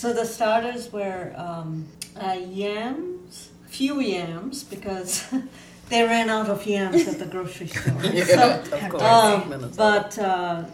So the starters were um, uh, yams, few yams because they ran out of yams at the grocery store. Yeah, of course. Um, but uh,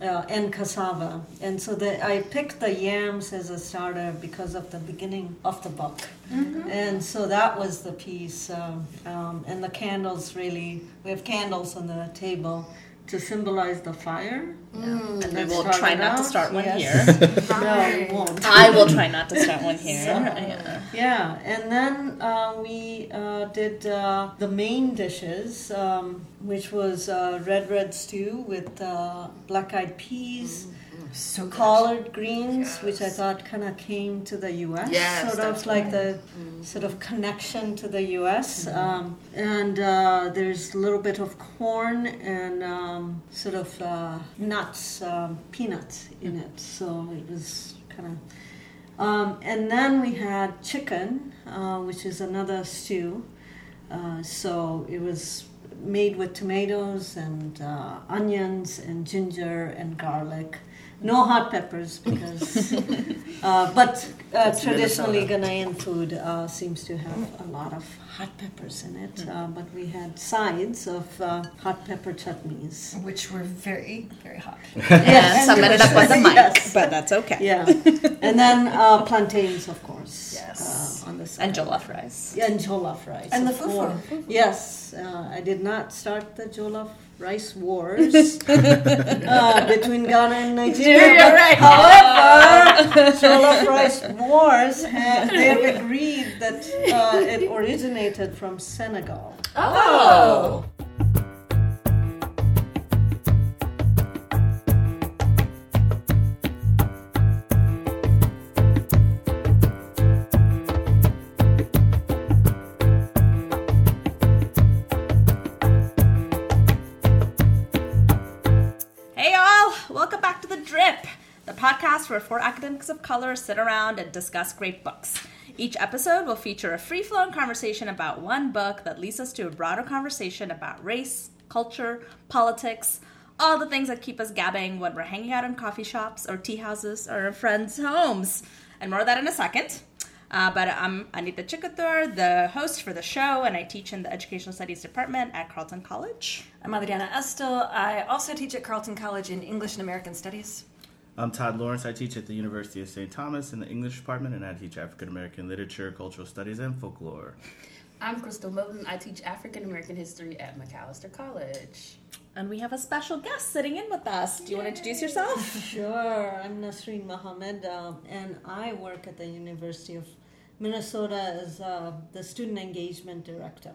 uh, and cassava, and so the, I picked the yams as a starter because of the beginning of the book, and so that was the piece. Um, um, and the candles really, we have candles on the table to symbolize the fire. And we will start try it not to start one Yes. here. no, we won't. I will try not to start one here. So- Yeah. Yeah, and then uh, we uh, did uh, the main dishes, um, which was uh, red red stew with uh, black eyed peas, So good. collard greens, which I thought kind of came to the U.S. Yes, sort that's of like the sort of connection to the U.S. Um, and uh, there's a little bit of corn and um, sort of uh, nuts, um, peanuts in it. So it was kind of. Um, and then we had chicken, uh, which is another stew. Uh, so it was made with tomatoes and uh, onions and ginger and garlic. No hot peppers because, uh, but uh, traditionally Ghanaian food uh, seems to have a lot of hot peppers in it. Uh, but we had sides of uh, hot pepper chutneys. Which were very, very hot. And some ended up on the mic, Yes. but that's okay. Yeah, and then uh, plantains, of course. Yes. Uh, on the side. And jollof rice. Yeah, and jollof rice. And the of fufu. Yes, uh, I did not start the jollof rice wars uh, between Ghana and Nigeria. Right. However, jollof rice wars have, they have agreed that uh, it originated from Senegal. Oh. Hey where four academics of color sit around and discuss great books. Each episode will feature a free flowing conversation about one book that leads us to a broader conversation about race, culture, politics, all the things that keep us gabbing when we're hanging out in coffee shops or tea houses or in friends' homes. And more of that in a second. Uh, but I'm Anita Chikkatur, the host for the show, and I teach in the Educational Studies Department at Carleton College. I'm Adriana Estill. I also teach at Carleton College in English and American Studies. I'm Todd Lawrence. I teach at the University of St. Thomas in the English department, and I teach African American literature, cultural studies, and folklore. I'm Crystal Moten. I teach African American history at Macalester College. And we have a special guest sitting in with us. Do you want to introduce yourself? Sure, I'm Nasreen Mohammed, um, and I work at the University of Minnesota as uh, the Student Engagement Director.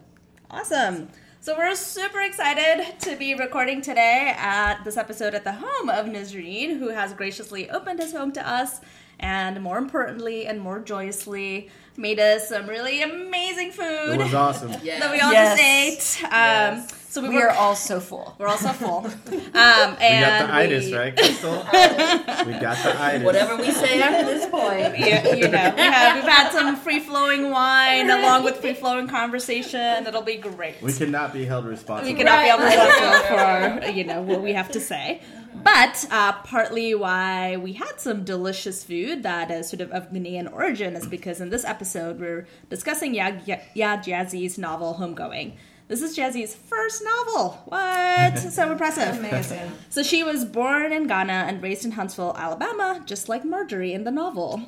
Awesome. So we're super excited to be recording today at this episode at the home of Nasreen, who has graciously opened his home to us and more importantly and more joyously made us some really amazing food It was awesome. Yeah. that we all Yes. just ate. Um, So we, We were are all so full. we're all so full. Um, We got the itis, we- right, Crystal? we got the itis. Whatever we say after this point. you, you know, we have, we've had some free flowing wine along with free flowing conversation. It'll be great. We cannot be held responsible. we cannot be held responsible for you know what we have to say. But uh, partly why we had some delicious food that is sort of of Ghanaian origin is because in this episode we're discussing Yaa, Yaa Gyasi's novel Homegoing. This is Gyasi's first novel. What? so impressive. Amazing. So she was born in Ghana and raised in Huntsville, Alabama, just like Marjorie in the novel.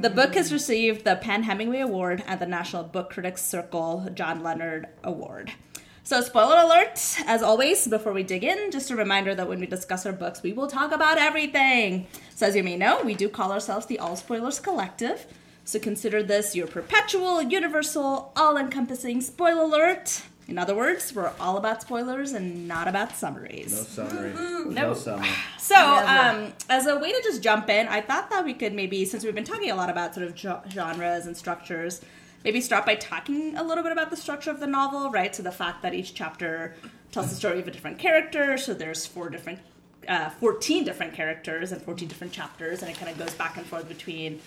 The book has received the PEN/Hemingway Award and the National Book Critics Circle John Leonard Award. So, spoiler alert, as always, before we dig in, just a reminder that when we discuss our books, we will talk about everything. So, as you may know, we do call ourselves the All Spoilers Collective. So, consider this your perpetual, universal, all encompassing spoiler alert. In other words, we're all about spoilers and not about summaries. No summary. No, No. summary. So, um, as a way to just jump in, I thought that we could maybe, since we've been talking a lot about sort of ge- genres and structures, maybe start by talking a little bit about the structure of the novel, right? So, the fact that each chapter tells the story of a different character. So, there's four different, uh, 14 different characters and 14 different chapters, and it kind of goes back and forth between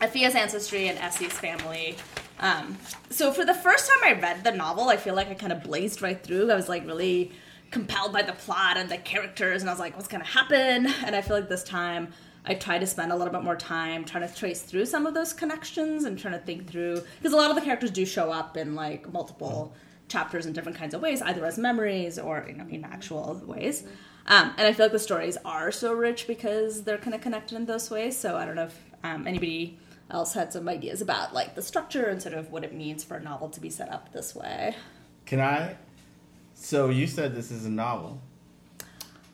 Effia's ancestry and Esi's family. Um, so for the first time I read the novel, I feel like I kind of blazed right through. I was like really compelled by the plot and the characters, and I was like, what's gonna happen? And I feel like this time I try to spend a little bit more time trying to trace through some of those connections and trying to think through because a lot of the characters do show up in like multiple chapters in different kinds of ways, either as memories or you know in actual ways. Um, and I feel like the stories are so rich because they're kind of connected in those ways. So I don't know if um, anybody else had some ideas about like the structure and sort of what it means for a novel to be set up this way. Can I? So you said this is a novel.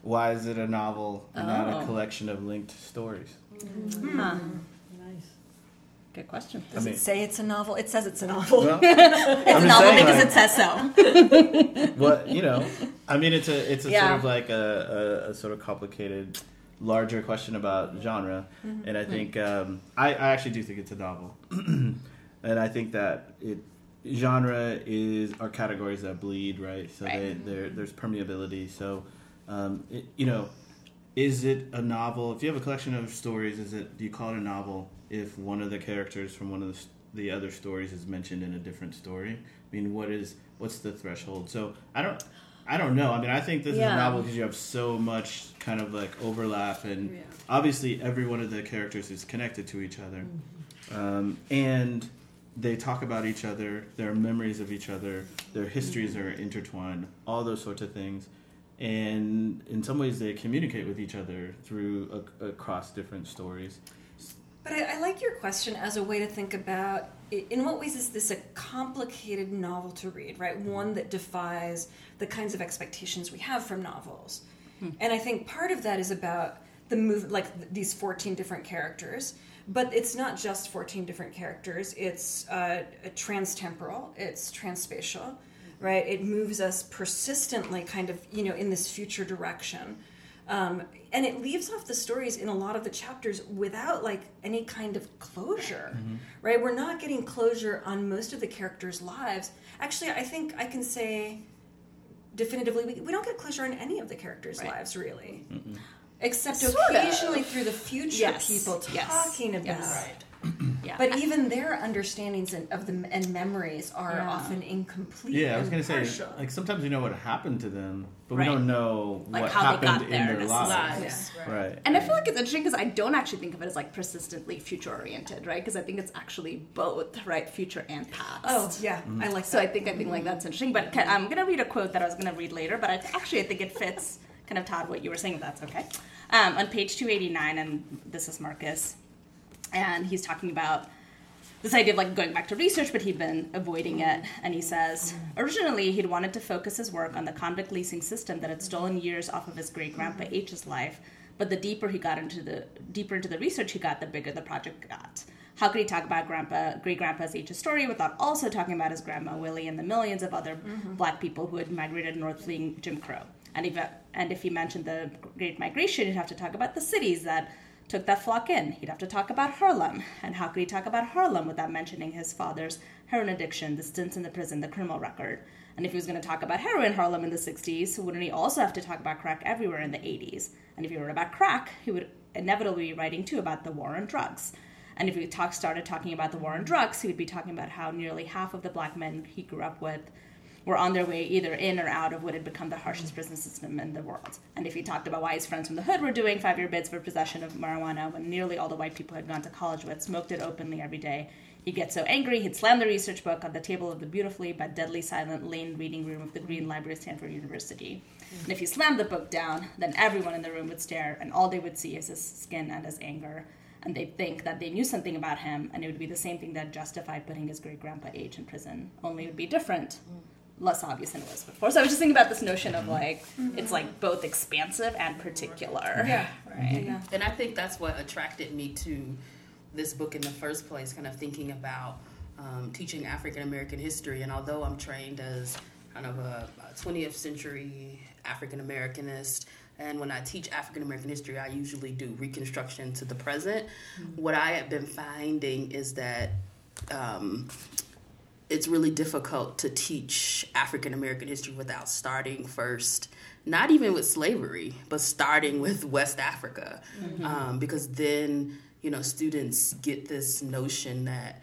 Why is it a novel, and not Oh. a collection of linked stories? Huh. Nice. Good question. I Does mean- it say it's a novel? It says it's a novel. Well, It's I'm a novel saying, because like- it says so. well, you know, I mean, it's a it's a Yeah. sort of like a, a, a sort of complicated, larger question about genre, Mm-hmm. and I think um, I, I actually do think it's a novel, and I think that it genre is are categories that bleed, right? So Right. They, there there's permeability. So, um, it, you know, is it a novel? If you have a collection of stories, is it do you call it a novel if one of the characters from one of the, the other stories is mentioned in a different story? I mean, what is what's the threshold? So I don't. I don't know. I mean, I think this is a novel because you have so much kind of like overlap, and Yeah. obviously every one of the characters is connected to each other, um, and they talk about each other. Their memories of each other, their histories are intertwined. All those sorts of things, and in some ways they communicate with each other through a, across different stories. But I, I like your question as a way to think about in what ways is this a complicated novel to read, right? One that defies the kinds of expectations we have from novels. And I think part of that is about the move, like th- these 14 different characters. But it's not just 14 different characters, it's uh, transtemporal, it's transspatial, right? It moves us persistently, kind of, you know, in this future direction. Um, and it leaves off the stories in a lot of the chapters without like any kind of closure right we're not getting closure on most of the characters lives actually i think i can say definitively we, we don't get closure on any of the characters Right. lives really except Sort of. occasionally through the future Yes. people Yes. talking about Yes. it Yeah. but even their understandings and, of them and memories are Yeah. often incomplete Yeah, I was gonna say like sometimes we know what happened to them, but Right. we don't know Like what how they happened got in their lives. necessarily. Lives, right. Right. And I feel like it's interesting because I don't actually think of it as like persistently future oriented, right? Because I think it's actually both, right? Future and past. oh yeah Mm-hmm. i like So that I think I think like that's interesting. But ca- I'm gonna read a quote that I was gonna read later, but I actually I think it fits kind of Todd what you were saying. If that's okay. Um, on page 289, and this is Marcus, and he's talking about this idea of like going back to research, but he'd been avoiding it. And he says, originally he'd wanted to focus his work on the convict leasing system that had stolen years off of his great grandpa H's life. But the deeper he got into the deeper into the research he got, the bigger the project got. How could he talk about grandpa, great grandpa's H's story without also talking about his grandma Willie and the millions of other mm-hmm. black people who had migrated north fleeing Jim Crow? And if and if he mentioned the Great Migration, he'd have to talk about the cities that took that flock in. He'd have to talk about Harlem. And how could he talk about Harlem without mentioning his father's heroin addiction, the stints in the prison, the criminal record? And if he was going to talk about heroin Harlem in the 60s, wouldn't he also have to talk about crack everywhere in the 80s? And if he wrote about crack, he would inevitably be writing too about the war on drugs. And if he talk, started talking about the war on drugs, he would be talking about how nearly half of the black men he grew up with were on their way either in or out of what had become the harshest prison system in the world. And if he talked about why his friends from the hood were doing five year bids for possession of marijuana when nearly all the white people had gone to college with smoked it openly every day, he'd get so angry he'd slam the research book on the table of the beautifully but deadly silent lane reading room of the Green Library of Stanford University. And if he slammed the book down, then everyone in the room would stare, and all they would see is his skin and his anger. And they'd think that they knew something about him, and it would be the same thing that justified putting his great grandpa H in prison, only it would be different mm. Less obvious than it was before. So I was just thinking about this notion of like it's like both expansive and particular. Yeah. Right. yeah And I think that's what attracted me to this book in the first place, kind of thinking about um, teaching African American history. And although I'm trained as kind of a, a 20th century African Americanist, and when I teach African American history, I usually do reconstruction to the present. What I have been finding is that um, it's really difficult to teach African American history without starting first, not even with slavery, but starting with West Africa, um, because then you know students get this notion that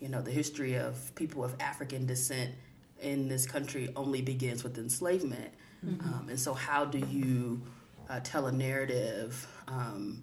you know the history of people of African descent in this country only begins with enslavement, um, and so how do you uh, tell a narrative? Um,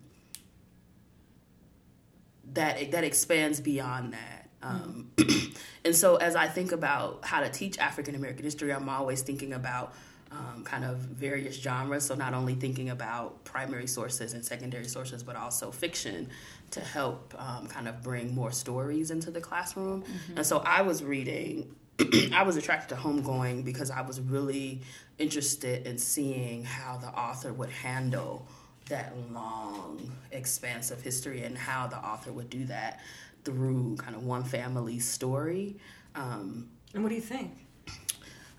that that expands beyond that. Um, and so, as I think about how to teach African American history, I'm always thinking about um, kind of various genres. So, not only thinking about primary sources and secondary sources, but also fiction to help um, kind of bring more stories into the classroom. And so, I was reading. I was attracted to Homegoing because I was really interested in seeing how the author would handle that long expanse of history and how the author would do that through kind of one family's story. Um, And what do you think?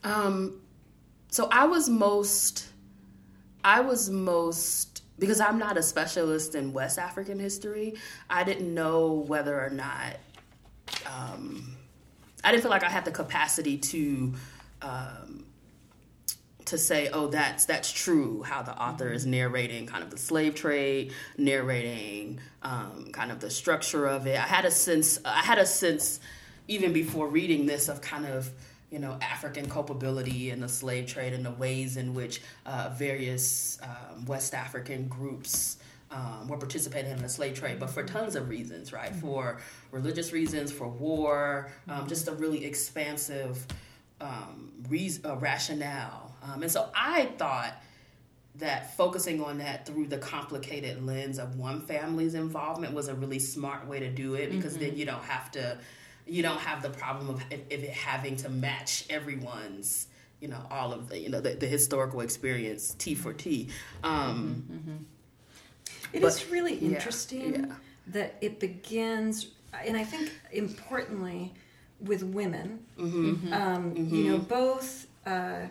um, so I was most, I was most because I'm not a specialist in West African history. I didn't know whether or not, um, I didn't feel like I had the capacity to. Um, to say, oh, that's that's true. How the author is narrating kind of the slave trade, narrating um, kind of the structure of it. I had a sense. I had a sense even before reading this of kind of you know African culpability in the slave trade and the ways in which uh, various um, West African groups. Um, were participating in the slave trade, but for tons of reasons, right? For religious reasons, for war, um, just a really expansive um, reason, uh, rationale. Um, and so I thought that focusing on that through the complicated lens of one family's involvement was a really smart way to do it because then you don't have to, you don't have the problem of if, if it having to match everyone's, you know, all of the, you know, the, the historical experience T for T. Um, It But- is really yeah, interesting yeah. that it begins, and I think importantly, with women. Mm-hmm. Um, You know, both, uh,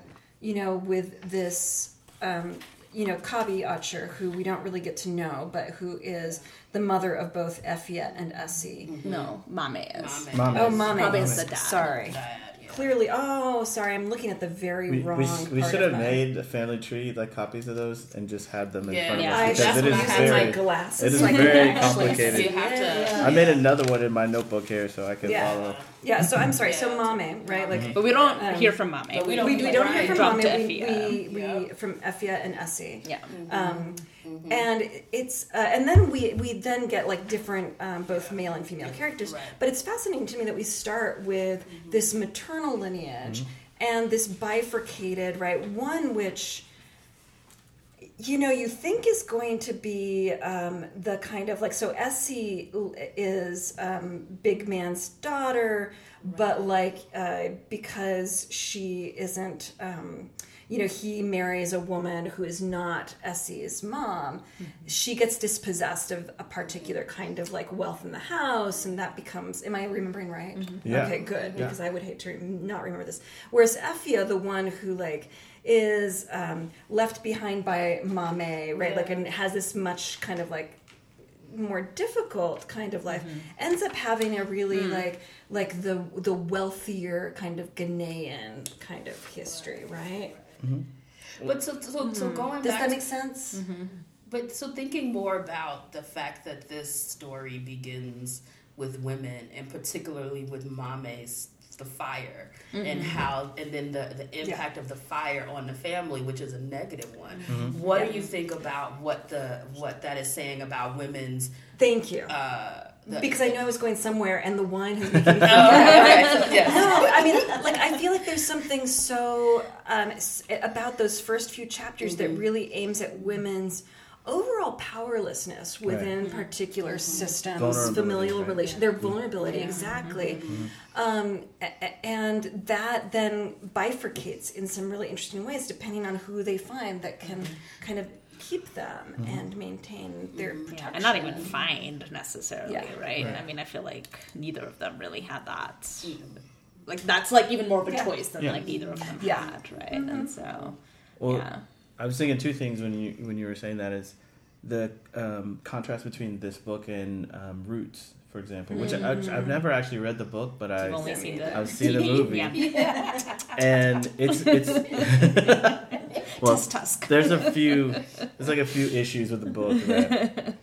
you know, with this, um, you know, Cobbe Otcher, who we don't really get to know, but who is the mother of both Effia and Esi. No, Maame is. Maame. Maame. Oh, Maame. Probably is the dad. Sorry. That, yeah. Clearly, oh, sorry, I'm looking at the very We, wrong. we, we part should have my- made a family tree like copies of those and just had them in Yeah, front of yeah. us I because should it is have very my glasses. it is so I can very complicated. You have to- Yeah. I made another one in my notebook here so I can Yeah. follow. Yeah, so I'm sorry. So Yeah. Maame, right? Like But we don't Um, hear from Maame. but we we, don't- we, don't hear from Drop Maame. to We, Effia. we, we Yep. from Effia and Esi. Yeah. Um, And it's uh, and then we we then get like different um, both male and female characters. Right. But it's fascinating to me that we start with this maternal lineage and this bifurcated right one which you know you think is going to be um, the kind of like so Esi is um, big man's daughter, but like uh, because she isn't. Um, you know, he marries a woman who is not Esi's mom. She gets dispossessed of a particular kind of like wealth in the house, and that becomes. Am I remembering right? Yeah. Okay, good. Yeah. Because I would hate to not remember this. Whereas Effia, the one who like is um, left behind by Maame, right? Like, and has this much kind of like more difficult kind of life. Mm-hmm. Ends up having a really mm. like like the the wealthier kind of Ghanaian kind of history, right? Mm-hmm. But so, so, so mm. going Does back that make sense? Mm-hmm. But so thinking more about the fact that this story begins with women, and particularly with Maame's the fire, and how, and then the the impact of the fire on the family, which is a negative one. What do you think about what the what that is saying about women's? Thank you. Uh, the, because I know I was going somewhere, and the wine has making me Oh, yes. No, I mean, like I feel like there's something so um, about those first few chapters that really aims at women's overall powerlessness within mm-hmm. particular mm-hmm. systems, familial right. relation, their vulnerability exactly, mm-hmm. um, a- a- and that then bifurcates in some really interesting ways depending on who they find that can kind of keep them and maintain their protection. Yeah, and not even find necessarily, Yeah. right? Right. I mean, I feel like neither of them really had that. Like that's like even more of a Yeah. choice than Yeah. like either of them Yeah. had, right? And so, Well, yeah, I was thinking two things when you when you were saying that is the um, contrast between this book and um, Roots, for example, which I, I've never actually read the book, but I've only seen the. I've seen the movie. yeah. and it's it's well, Tusk tusk. there's a few there's like a few issues with the book. That,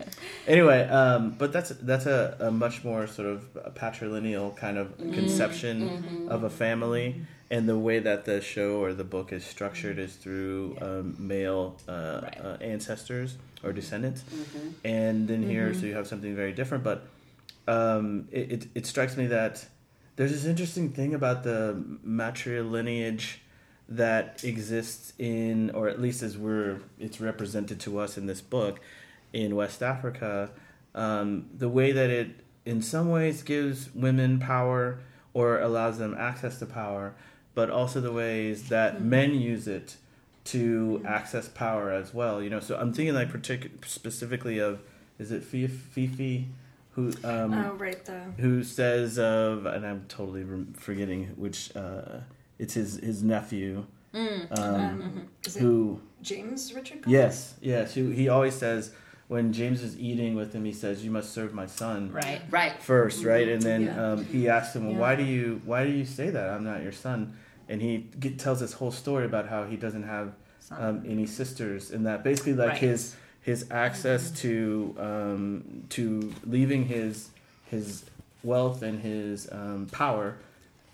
anyway, um, but that's that's a, a much more sort of a patrilineal kind of conception of a family, and the way that the show or the book is structured is through um, male uh, Right. uh, ancestors or descendants, and then here so you have something very different, but. um, it, it it strikes me that there's this interesting thing about the matrilineage that exists in, or at least as we're it's represented to us in this book, in West Africa. Um, the way that it, in some ways, gives women power or allows them access to power, but also the ways that Mm-hmm. men use it to access power as well. You know, so I'm thinking like partic- specifically of is it Fi- Fiifi who um, oh, right. Who says of and I'm totally forgetting which uh, it's his his nephew Mm. um, um, is it who James Richard? Collins? yes yes who he always says when James is eating with him he says you must serve my son Right. Right. first right and then Yeah. um, he asks him well Yeah. why do you why do you say that I'm not your son and he get, tells this whole story about how he doesn't have um, any sisters and that basically like Right. his his access to um, to leaving his his wealth and his um, power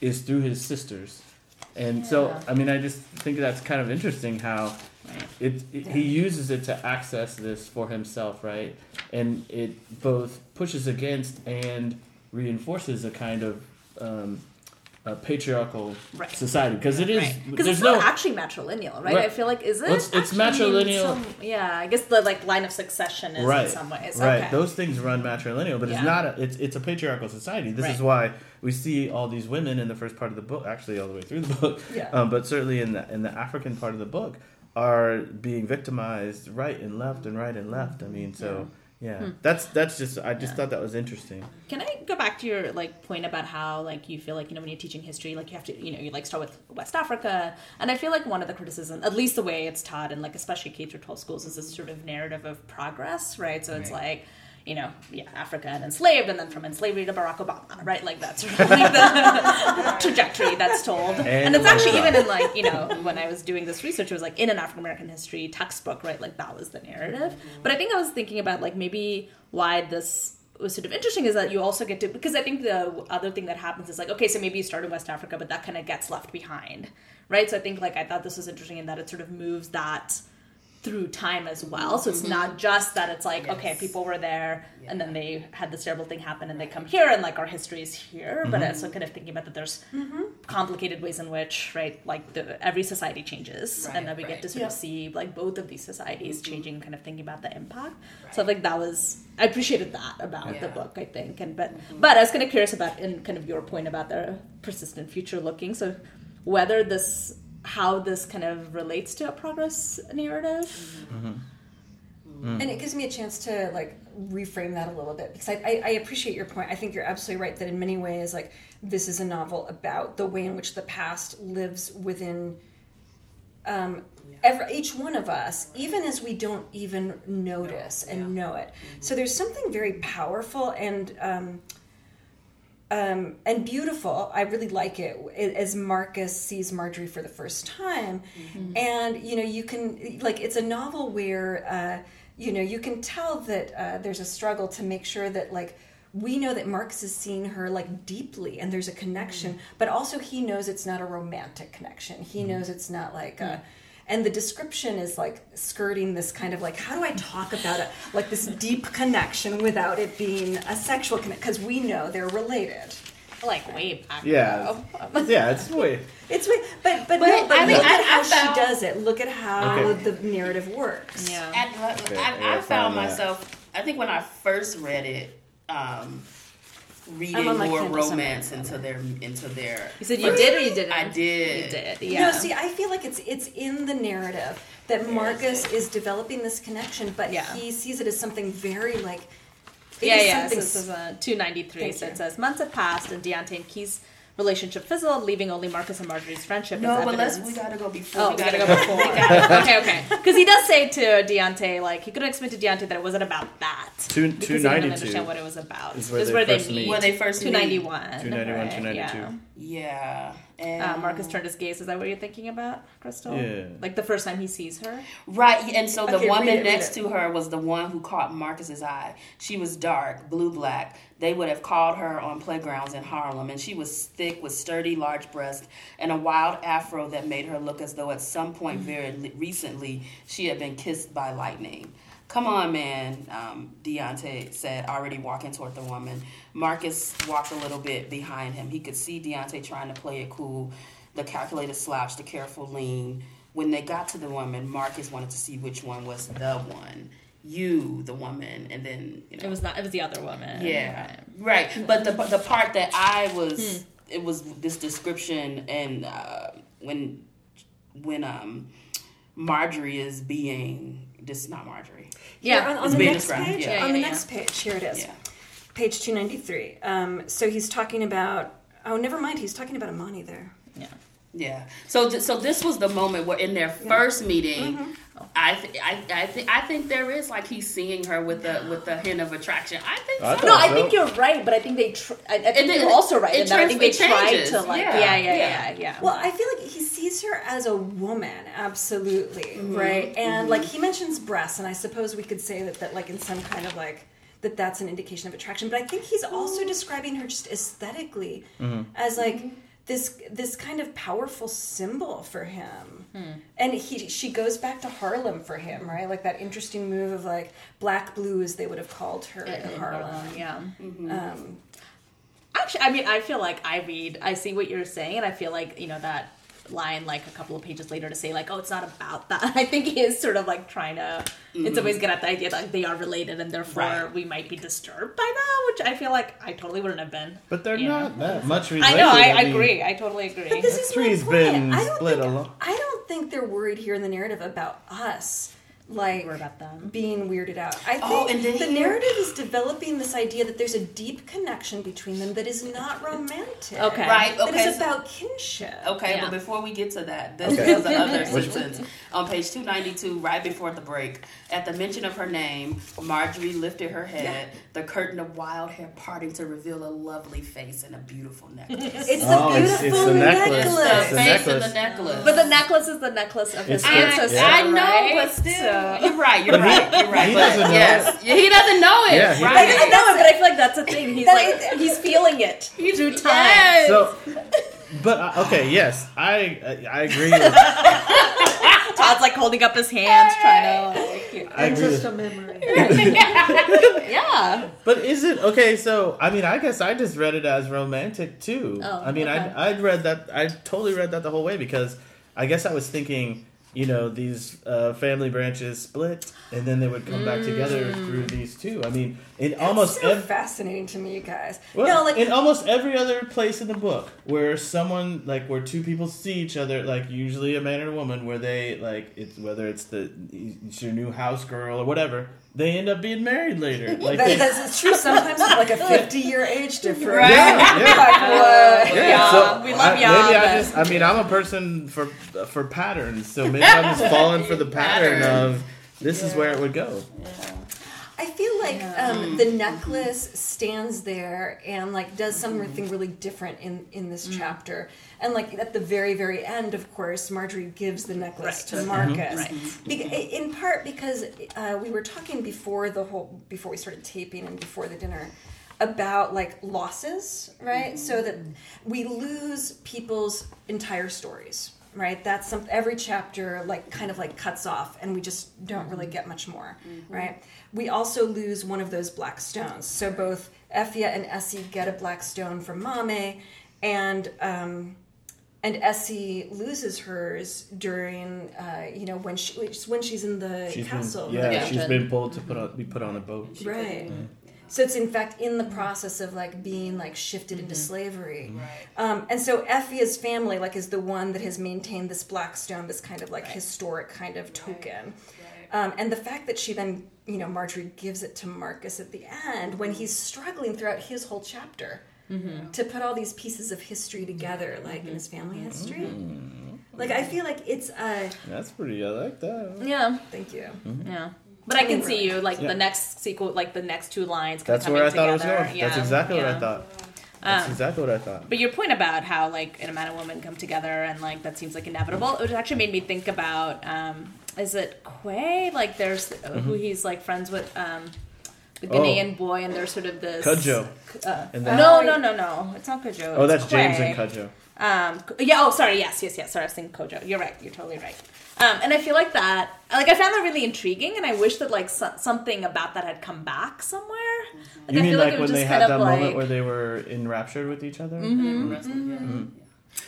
is through his sisters. And so I mean I just think that's kind of interesting how it, it he uses it to access this for himself right? And it both pushes against and reinforces a kind of um, a patriarchal Right. society because it is Because there's it's no not actually matrilineal, right? Right. I feel like is it? Well, it's- it's matrilineal. some- yeah, I guess the like line of succession is right in some ways. right Okay. those things run matrilineal but Yeah. it's not a, it's it's a patriarchal society this is why we see all these women in the first part of the book actually all the way through the book Yeah. um, but certainly in the in the african part of the book are being victimized right and left and right and left i mean so yeah, Hmm. that's that's just i just Yeah. thought that was interesting. Can I go back to your like point about how like you feel like you know when you're teaching history like you have to you know you like start with West Africa. And I feel like one of the criticism at least the way it's taught in like especially K through 12 schools is this sort of narrative of progress right? So it's like you know yeah Africa and enslaved and then from enslaved to Barack Obama right? Like that's sort of like the trajectory that's told. And, And it's actually Obama. even in like you know when I was doing this research it was like in an African American history textbook right? Like that was the narrative. Mm-hmm. But I think I was thinking about like maybe why this was sort of interesting is that you also get to because I think the other thing that happens is like okay so maybe you start in West Africa but that kind of gets left behind right? So I think like I thought this was interesting in that it sort of moves that through time as well. So it's not just that it's like okay people were there and then they had this terrible thing happen and they come here and like our history is here but also kind of thinking about that there's complicated ways in which right like the every society changes Right, and then we get to sort of see like both of these societies Mm-hmm. changing kind of thinking about the impact. So I think that was I appreciated that about the Yeah. Mm-hmm. book I think and but but I was kind of curious about in kind of your point about the persistent future looking so whether this how this kind of relates to a progress narrative. And it gives me a chance to like reframe that a little bit because I, I, I appreciate your point. I think you're absolutely right that in many ways like this is a novel about the way in which the past lives within um, every, each one of us even as we don't even notice and know it. So there's something very powerful and um, um, and beautiful. I really like it as Marcus sees Marjorie for the first time, and you know you can like it's a novel where uh, you know you can tell that uh, there's a struggle to make sure that like we know that Marcus is seeing her like deeply and there's a connection, but also he knows it's not a romantic connection. He knows it's not like a and the description is like skirting this kind of like how do i talk about it like this deep connection without it being a sexual connection because we know they're related like way back Yeah. though. yeah it's way it's way but but, But no, but I mean, look at how I found- she does it look at how Okay. the narrative works yeah At, I, Okay, I, I I gotta found myself. I think when I first read it, um, reading on my more romance into their into their. you said you did or you didn't I did. you did yeah No, see, I feel like it's it's in the narrative that Marcus is developing this connection, but Yeah. he sees it as something very like it yeah, is yeah. So this is a 293. Thank so you. it says months have passed and Deontay and Key's relationship fizzled, leaving only Marcus and Marjorie's friendship No, as but let's evidence. we gotta go before. Oh, we gotta go before. okay, okay. Because he does say to Deontay, like, he couldn't explain to Deontay that it wasn't about that. Two- because he didn't 292 understand what it was about. is where Is they where they first meet. meet. When they first meet. two ninety one. Two ninety one. Two ninety two. Yeah. Yeah, and Uh, Marcus turned his gaze. Is that what you're thinking about, Crystal? Yeah. Like the first time he sees her? Right, and so the Okay, woman it, next to her was the one who caught Marcus's eye. She was dark, blue black. They would have called her on playgrounds in Harlem, and she was thick with sturdy, large breasts and a wild afro that made her look as though at some point very recently she had been kissed by lightning. Come on, man, um, Deontay said, already walking toward the woman. Marcus walked a little bit behind him. He could see Deontay trying to play it cool, the calculated slouch, the careful lean. When they got to the woman, Marcus wanted to see which one was the one. You, the woman, and then you know, It was not. It was the other woman. yeah, right. But the the part that I was, it was this description, and uh, when when um Marjorie is being this is not Marjorie. Yeah. On, on the next described, page. yeah. on the Yeah, yeah, next page, here it is. Yeah. Page two ninety three. Um, so he's talking about. Oh, never mind. He's talking about Amani there. Yeah. Yeah. So th- so this was the moment where in their first meeting, mm-hmm. I th- I I think I think there is like he's seeing her with the with the hint of attraction. I think I so. thought No, I so. think you're right, but I think they. Tr- I, I think And then you're it- also right it in. I think they trans- it tried to like. Yeah, Yeah, yeah, yeah. yeah, yeah. Well, I feel like he sees her as a woman, absolutely, mm-hmm. right? And mm-hmm. like he mentions breasts, and I suppose we could say that that like in some kind of like that that's an indication of attraction. But I think he's also mm. describing her just aesthetically as like this this kind of powerful symbol for him. Hmm. And he she goes back to Harlem for him, hmm. right? Like that interesting move of like black blue, as they would have called her in, in Harlem. Harlem, yeah. Mm-hmm. Um, Actually, I mean, I feel like I read, I see what you're saying, and I feel like you know that line like a couple of pages later to say like, oh, it's not about that. I think he is sort of like trying to, in some mm-hmm. ways, get at the idea that they are related, and therefore Right. we might be disturbed by that, which I feel like I totally wouldn't have been. But they're Yeah. not that much related. I know, I, I mean, agree, I totally agree. But this is my Three's point. been I don't split think, a lot. I don't think they're worried here in the narrative about us, like about them. being weirded out. I oh, think Oh, and then the here- narrative is developing this idea that there's a deep connection between them that is not romantic. Okay. Right, okay, is so- about kinship. Okay, Yeah. but before we get to that, this Okay. is the other sentence on page two ninety two, right before the break. At the mention of her name, Marjorie lifted her head, the curtain of wild hair parting to reveal a lovely face and a beautiful necklace. It's Oh, a beautiful it's the necklace. It's necklace. the the face of necklace. the necklace. But the necklace is the necklace of his It's the- ancestor, yeah. I know, right? but still, So- you're right. You're right. You're right. he but doesn't know yes, he doesn't know it. Yeah, he right. I, I know it, but I feel like that's a thing. He's like he's feeling it through time. Yes. So, but uh, okay, yes, I I, I agree. With, Todd's like holding up his hands, trying to like, I It's agree. just a memory. yeah. but is it okay? So, I mean, I guess I just read it as romantic too. Oh, I mean, okay. I I read that I totally read that the whole way because I guess I was thinking. You know these uh, family branches split, and then they would come back together through these two. I mean, in almost so ev- fascinating to me, you guys. Well, no, like in almost every other place in the book where someone like where two people see each other, like usually a man and a woman, where they like it's whether it's the it's your new house girl or whatever, they end up being married later. Like that, they, that's true. Sometimes with like a fifty-year age difference. Right. yeah, yeah. Like, what? Yeah, Yeah, so we love y'all, Maybe I just, I mean, I'm a person for for patterns, so maybe I'm just falling for the pattern Pattern. of this is where it would go. I feel like um, the mm-hmm. necklace stands there and like does something really different in in this mm-hmm. chapter. And like at the very very end, of course, Marjorie gives the necklace to mm-hmm. Marcus. Be- in part because uh, we were talking before the whole before we started taping and before the dinner about like losses, right? So that we lose people's entire stories. Right, that's some every chapter like kind of like cuts off, and we just don't really get much more. Right, we also lose one of those black stones. So both Effia and Esi get a black stone from Maame, and um, and Esi loses hers during uh, you know when she when she's in the She's castle. been, yeah, Yeah. she's been pulled to put on be put on a boat. Right. So it's in fact in the process of like being like shifted into mm-hmm. slavery. Um, and so Effia's family like is the one that has maintained this black stone, this kind of like historic kind of token. Um, and the fact that she then, you know, Marjorie gives it to Marcus at the end when he's struggling throughout his whole chapter mm-hmm. to put all these pieces of history together, like in his family mm-hmm. history. Like I feel like it's a. That's pretty. I like that. Yeah. thank you. Yeah. But I can see you like Yeah. the next sequel, like the next two lines. kinda That's where I coming thought it was together. going. Yeah, That's exactly what yeah. I thought. That's Um, exactly what I thought. But your point about how like a man and woman come together and like that seems like inevitable, it actually made me think about um, is it Quey? Like there's who he's like friends with um, the Mm-hmm. Oh. Ghanaian boy, and there's sort of this Cudjo. Uh, And then- no, no, no, no. It's not Cudjo. Oh, that's James and Cudjo. Um, yeah. Oh, sorry. Yes, yes, yes. Sorry, I was thinking Kojo. You're right. You're totally right. Um, and I feel like that, like I found that really intriguing, and I wish that like so- something about that had come back somewhere. Like, you I mean feel like, it when was they just had kind that of like, moment where they were enraptured with each other? Mm-hmm. Mm-hmm.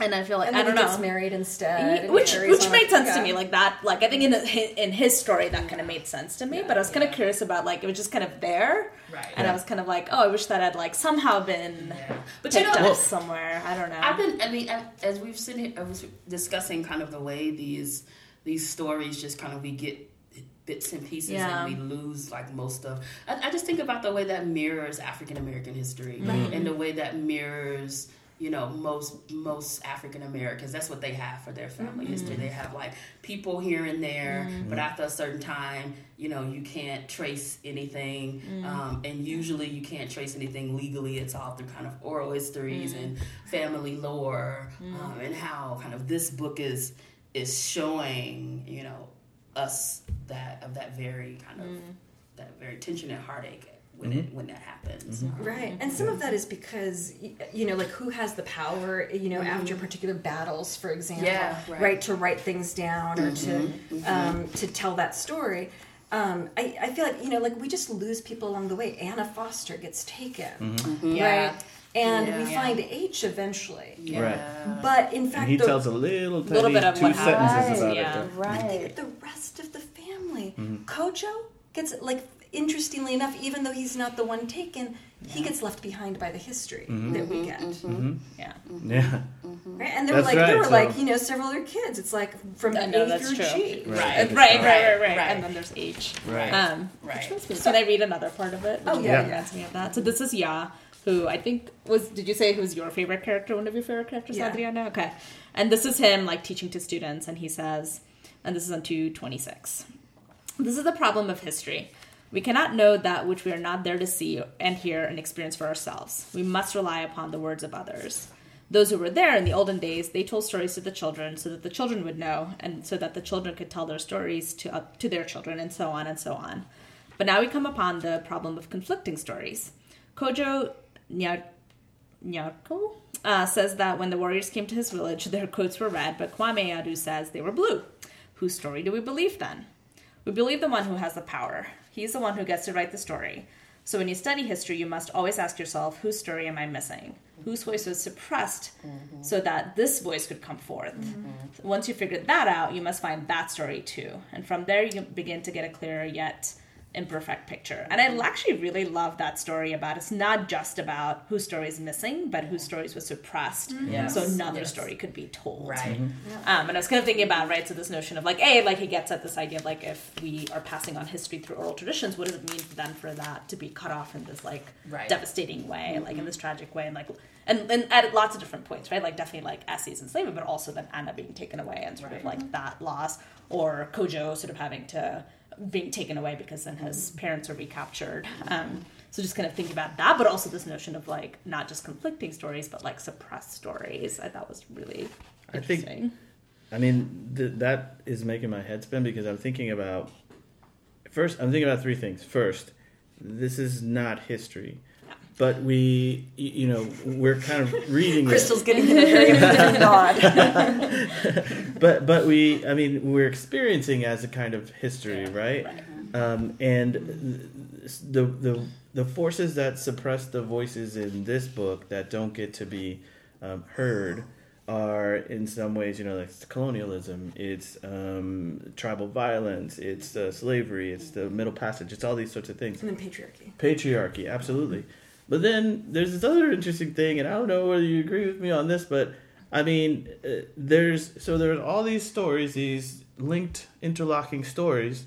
and I feel like And I don't he gets know. married instead, and which which on made a- sense to me like that like i think in in his story that kind of made sense to me but i was kind of curious about like it was just kind of there Right. and i was kind of like oh i wish that had like somehow been Yeah. But you know, up somewhere i don't know I've been. I mean, as we've seen it, I was discussing kind of the way these these stories just kind of we get bits and pieces Yeah. and we lose like most of. I, I just think about the way that mirrors African American history and the way that mirrors. You know, most most African Americans. That's what they have for their family mm-hmm. history. They have like people here and there, mm-hmm. but after a certain time, you know, you can't trace anything, mm-hmm. um, and usually you can't trace anything legally. It's all through kind of oral histories and family lore, um, and how kind of this book is is showing, you know, us that of that very kind of mm-hmm. that very tension and heartache when it mm-hmm. when that happens. Mm-hmm. Uh-huh. Right, and some of that is because you know, like who has the power, you know, after particular battles, for example, Yeah, right. right. to write things down or to um, to tell that story. Um, I, I feel like you know, like we just lose people along the way. Anna Foster gets taken, Yeah. Right, and we find H eventually. Yeah. Right. But in fact, And he the, tells a little tiny Little bit of two sentences happens, about yeah. it. though. I think the rest of the family, mm-hmm. Kojo gets like interestingly enough, even though he's not the one taken, he gets left behind by the history mm-hmm. that we mm-hmm. get. yeah Yeah. Right? And there were like right, there were so- like you know several other kids. It's like from I A know, that's through true. G. Right. right right Right. right right, right. Right. and then there's h Right. um Right. which reminds me- can i read another part of it Oh, Which yeah, reminds me of that so this is Yaw who i think was did you say who's your favorite character one of your favorite characters Yeah. adriana okay and this is him like teaching to students and he says and this is on 226 this is the problem of history we cannot know that which we are not there to see and hear and experience for ourselves. We must rely upon the words of others. Those who were there in the olden days, they told stories to the children so that the children would know, and so that the children could tell their stories to uh, to their children, and so on and so on. But now we come upon the problem of conflicting stories. Kojo Nyarko uh, says that when the warriors came to his village, their coats were red, but Kwame Adu says they were blue. Whose story do we believe then? We believe the one who has the power. He's the one who gets to write the story. So when you study history, you must always ask yourself, whose story am I missing? Whose voice was suppressed so that this voice could come forth? Once you figure that out, you must find that story too. And from there, you begin to get a clearer yet imperfect picture. And I actually really love that story about it's not just about whose story is missing, but whose stories was suppressed. Mm-hmm. Yes. So another Yes. story could be told. Right. Mm-hmm. Um, and I was kind of thinking about right, so this notion of like, a like he gets at this idea of like if we are passing on history through oral traditions, what does it mean then for that to be cut off in this like Right. devastating way, like in mm-hmm. this tragic way, and like and, and at lots of different points, right? Like definitely like Esi's enslavement, but also then Anna being taken away and sort of Right. like that loss, or Kojo sort of having to being taken away because then his parents are recaptured. Um, so just kind of think about that, but also this notion of like not just conflicting stories, but like suppressed stories. I thought was really interesting. I think- interesting. I mean, th- that is making my head spin because I'm thinking about. First, I'm thinking about three things. First, this is not history, but we, you know, we're kind of reading it. Crystal's getting him a very nod. but but we i mean we're experiencing as a kind of history right um, and the the the forces that suppress the voices in this book that don't get to be um, heard are in some ways you know like it's colonialism it's um, tribal violence it's uh, slavery it's the middle passage it's all these sorts of things and then patriarchy. patriarchy absolutely but then there's this other interesting thing and i don't know whether you agree with me on this but i mean uh, there's so there's all these stories these linked interlocking stories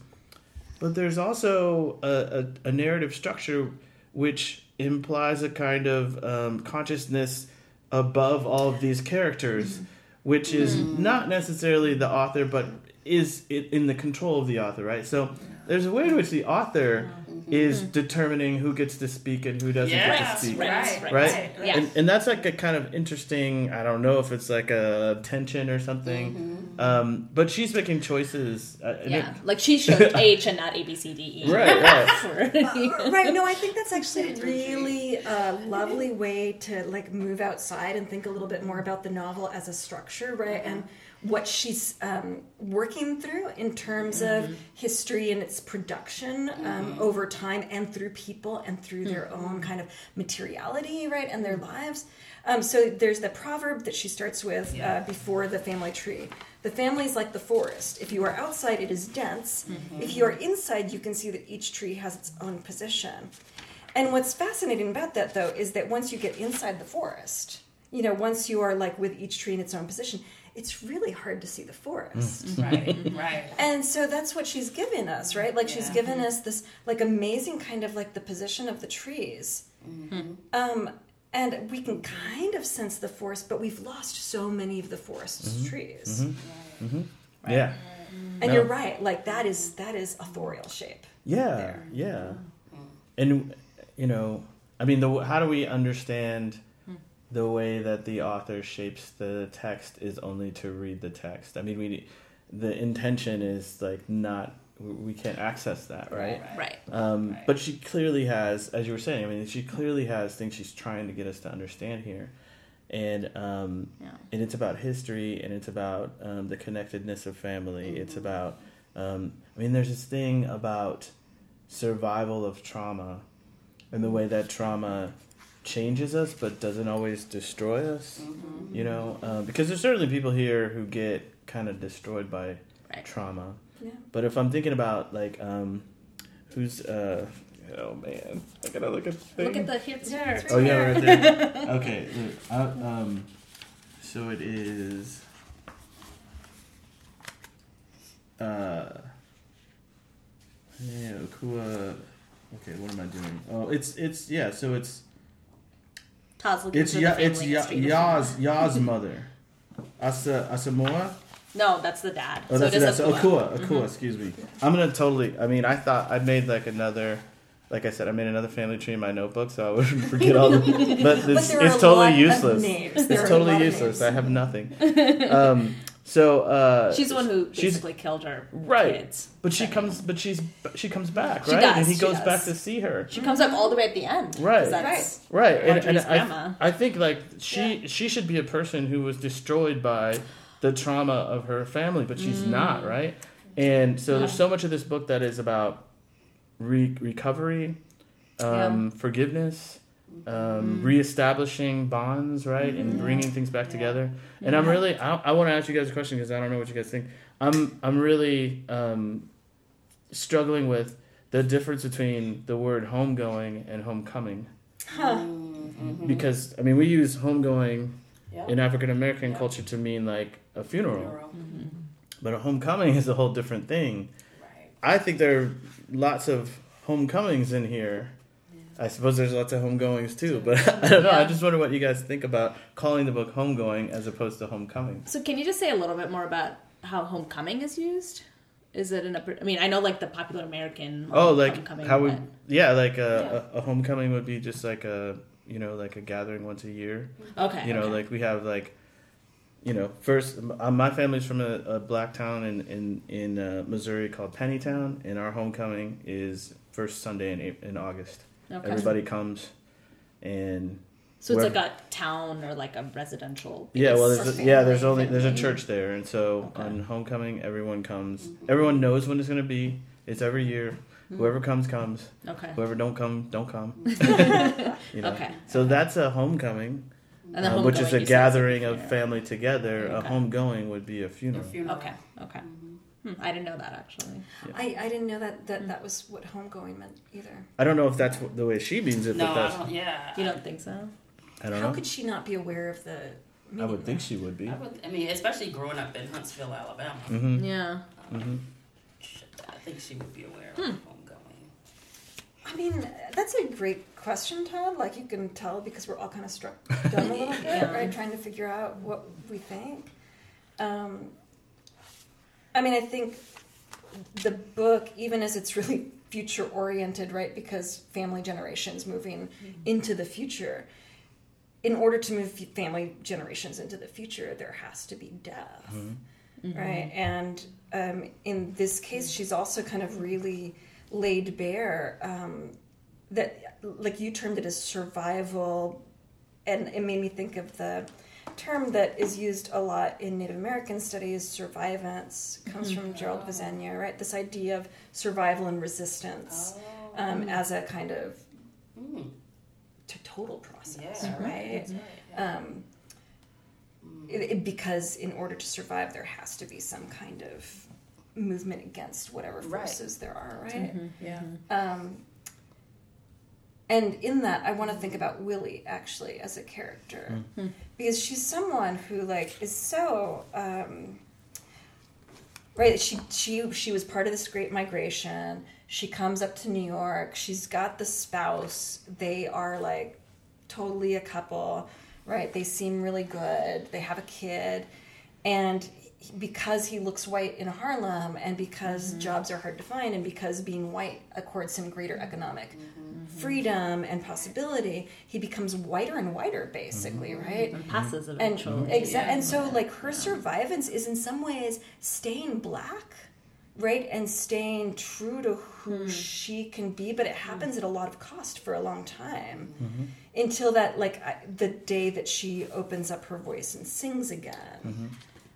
but there's also a, a, a narrative structure which implies a kind of um, consciousness above all of these characters which is not necessarily the author but is it in the control of the author right? So there's a way in which the author is determining who gets to speak and who doesn't Yeah, get to speak. right, right. Right? Yeah. And, and that's like a kind of interesting, I don't know if it's like a tension or something. Um, but she's making choices. Uh, Yeah, it- like she showed H and not A B C D E. right, right. For- right no i think that's actually a really uh, lovely way to like move outside and think a little bit more about the novel as a structure right and what she's um, working through in terms of history and its production um, over time and through people and through their own kind of materiality right and their lives. Um, so there's the proverb that she starts with uh, before the family tree. The family is like the forest. If you are outside it is dense. If you are inside you can see that each tree has its own position. And what's fascinating about that, though, is that once you get inside the forest, you know, once you are like with each tree in its own position, it's really hard to see the forest. Mm. Right, right. And so that's what she's given us, right? Like she's Yeah. given us this like amazing kind of like the position of the trees. Mm-hmm. Um, and we can kind of sense the forest, but we've lost so many of the forest's mm-hmm. trees. Mm-hmm. Yeah. And No. you're right, like that is that is authorial shape. Yeah, there. yeah. And you know, I mean, the how do we understand the way that the author shapes the text is only to read the text? I mean, we the intention is like not we can't access that, right? right. Um, But she clearly has, as you were saying, I mean, she clearly has things she's trying to get us to understand here. And um, Yeah. and it's about history, and it's about um, the connectedness of family. It's about, um, I mean, there's this thing about survival of trauma, and the way that trauma changes us, but doesn't always destroy us. You know, uh, because there's certainly people here who get kind of destroyed by Right. trauma. Yeah. But if I'm thinking about like um, who's uh, oh man, I gotta look at the thing. Look at the here. here. Oh yeah, right there. okay, look, uh, um, so it is. Uh, yeah, Akua. Okay, what am I doing? Oh, it's it's yeah. So it's Taz looking it's for ya, the it's family ya, history. Yaw's Yaw's mother, Asa Asamoah. No, that's the dad. Oh, so that's it it. is That's Akua. Akua. Akua. Excuse me. I'm gonna totally. I mean, I thought I made like another. Like I said, I made another family tree in my notebook, so I wouldn't forget all the. But it's, But there it's totally useless. names. There are It's totally useless. I have nothing. Um, so uh, She's the one who she's- basically killed her Right. kids. But she comes. But she's. She comes back, She right? does, and he she goes does. back to see her. She comes up all the way at the end, Right. That's, Right, and, and grandma. I, I think like she she should be a person who was destroyed by the trauma of her family, but she's Mm. not, right? And so there's so much of this book that is about re- recovery, um, forgiveness, Mm. Um, reestablishing bonds, right, and Mm-hmm. bringing things back together. And I'm really I, I want to ask you guys a question because I don't know what you guys think. I'm I'm really um, struggling with the difference between the word homegoing and homecoming because I mean we use homegoing Yeah. in African American Yeah. culture to mean like a funeral, Funeral. but a homecoming is a whole different thing. Right. I think there are lots of homecomings in here. I suppose there's lots of homegoings too, but I don't know. I just wonder what you guys think about calling the book homegoing as opposed to homecoming. So can you just say a little bit more about how homecoming is used? Is it in a? I mean, I know like the popular American. Oh, like homecoming, how but- yeah, like a, a, a homecoming would be just like a you know like a gathering once a year. Okay. you know okay. like we have like you know first uh, my family's from a, a black town in in in uh, missouri called pennytown and our homecoming is first sunday in in august Okay. everybody comes and So it's where- like a town or like a residential. yeah well there's a, yeah there's only there's a church there and so Okay. on homecoming everyone comes everyone knows when it's going to be it's every year Hmm. whoever comes comes Okay. whoever don't come don't come you know? Okay. so that's a homecoming And then uh, which is a gathering of family together. A homegoing would be a A funeral. funeral. Okay. Okay. Hmm, I didn't know that actually. I, I didn't know that, that that was what homegoing meant either. I don't know if that's what, the way she means it, No, but I that's don't. Yeah. You don't think so? I don't How know. could she not be aware of the? I would think she would be. I, would, I mean, especially growing up in Huntsville, Alabama. hmm Yeah. hmm I think she would be aware Hmm. of homegoing. I mean, that's a great question, Todd. Like you can tell because we're all kind of struck dumb a little bit, Yeah. right? Trying to figure out what we think. Um, I mean, I think the book, even as it's really future oriented, right? Because family generations moving into the future. In order to move family generations into the future, there has to be death, right? And um, in this case, she's also kind of really laid bare um, that, like you termed it as survival, and it made me think of the term that is used a lot in Native American studies, survivance, comes from Gerald Vizenor, right? This idea of survival and resistance um, as a kind of to total process, Yeah. right? Um, it, it- because in order to survive, there has to be some kind of movement against whatever Right. forces there are, right? Yeah. Um, and in that, I want to think about Willie actually as a character hmm. Hmm. because she's someone who like is so um, right. She she she was part of this great migration. She comes up to New York. She's got the spouse. They are like totally a couple, right? They seem really good. They have a kid, and because he looks white in Harlem, and because mm-hmm. jobs are hard to find, and because being white accords him greater economic mm-hmm. Freedom and possibility, he becomes whiter and whiter, basically, mm-hmm. right? And passes And eventually. exa- and so like her survivance is in some ways staying black, right, and staying true to who hmm. she can be, but it hmm. happens at a lot of cost for a long time mm-hmm. until that like I, the day that she opens up her voice and sings again.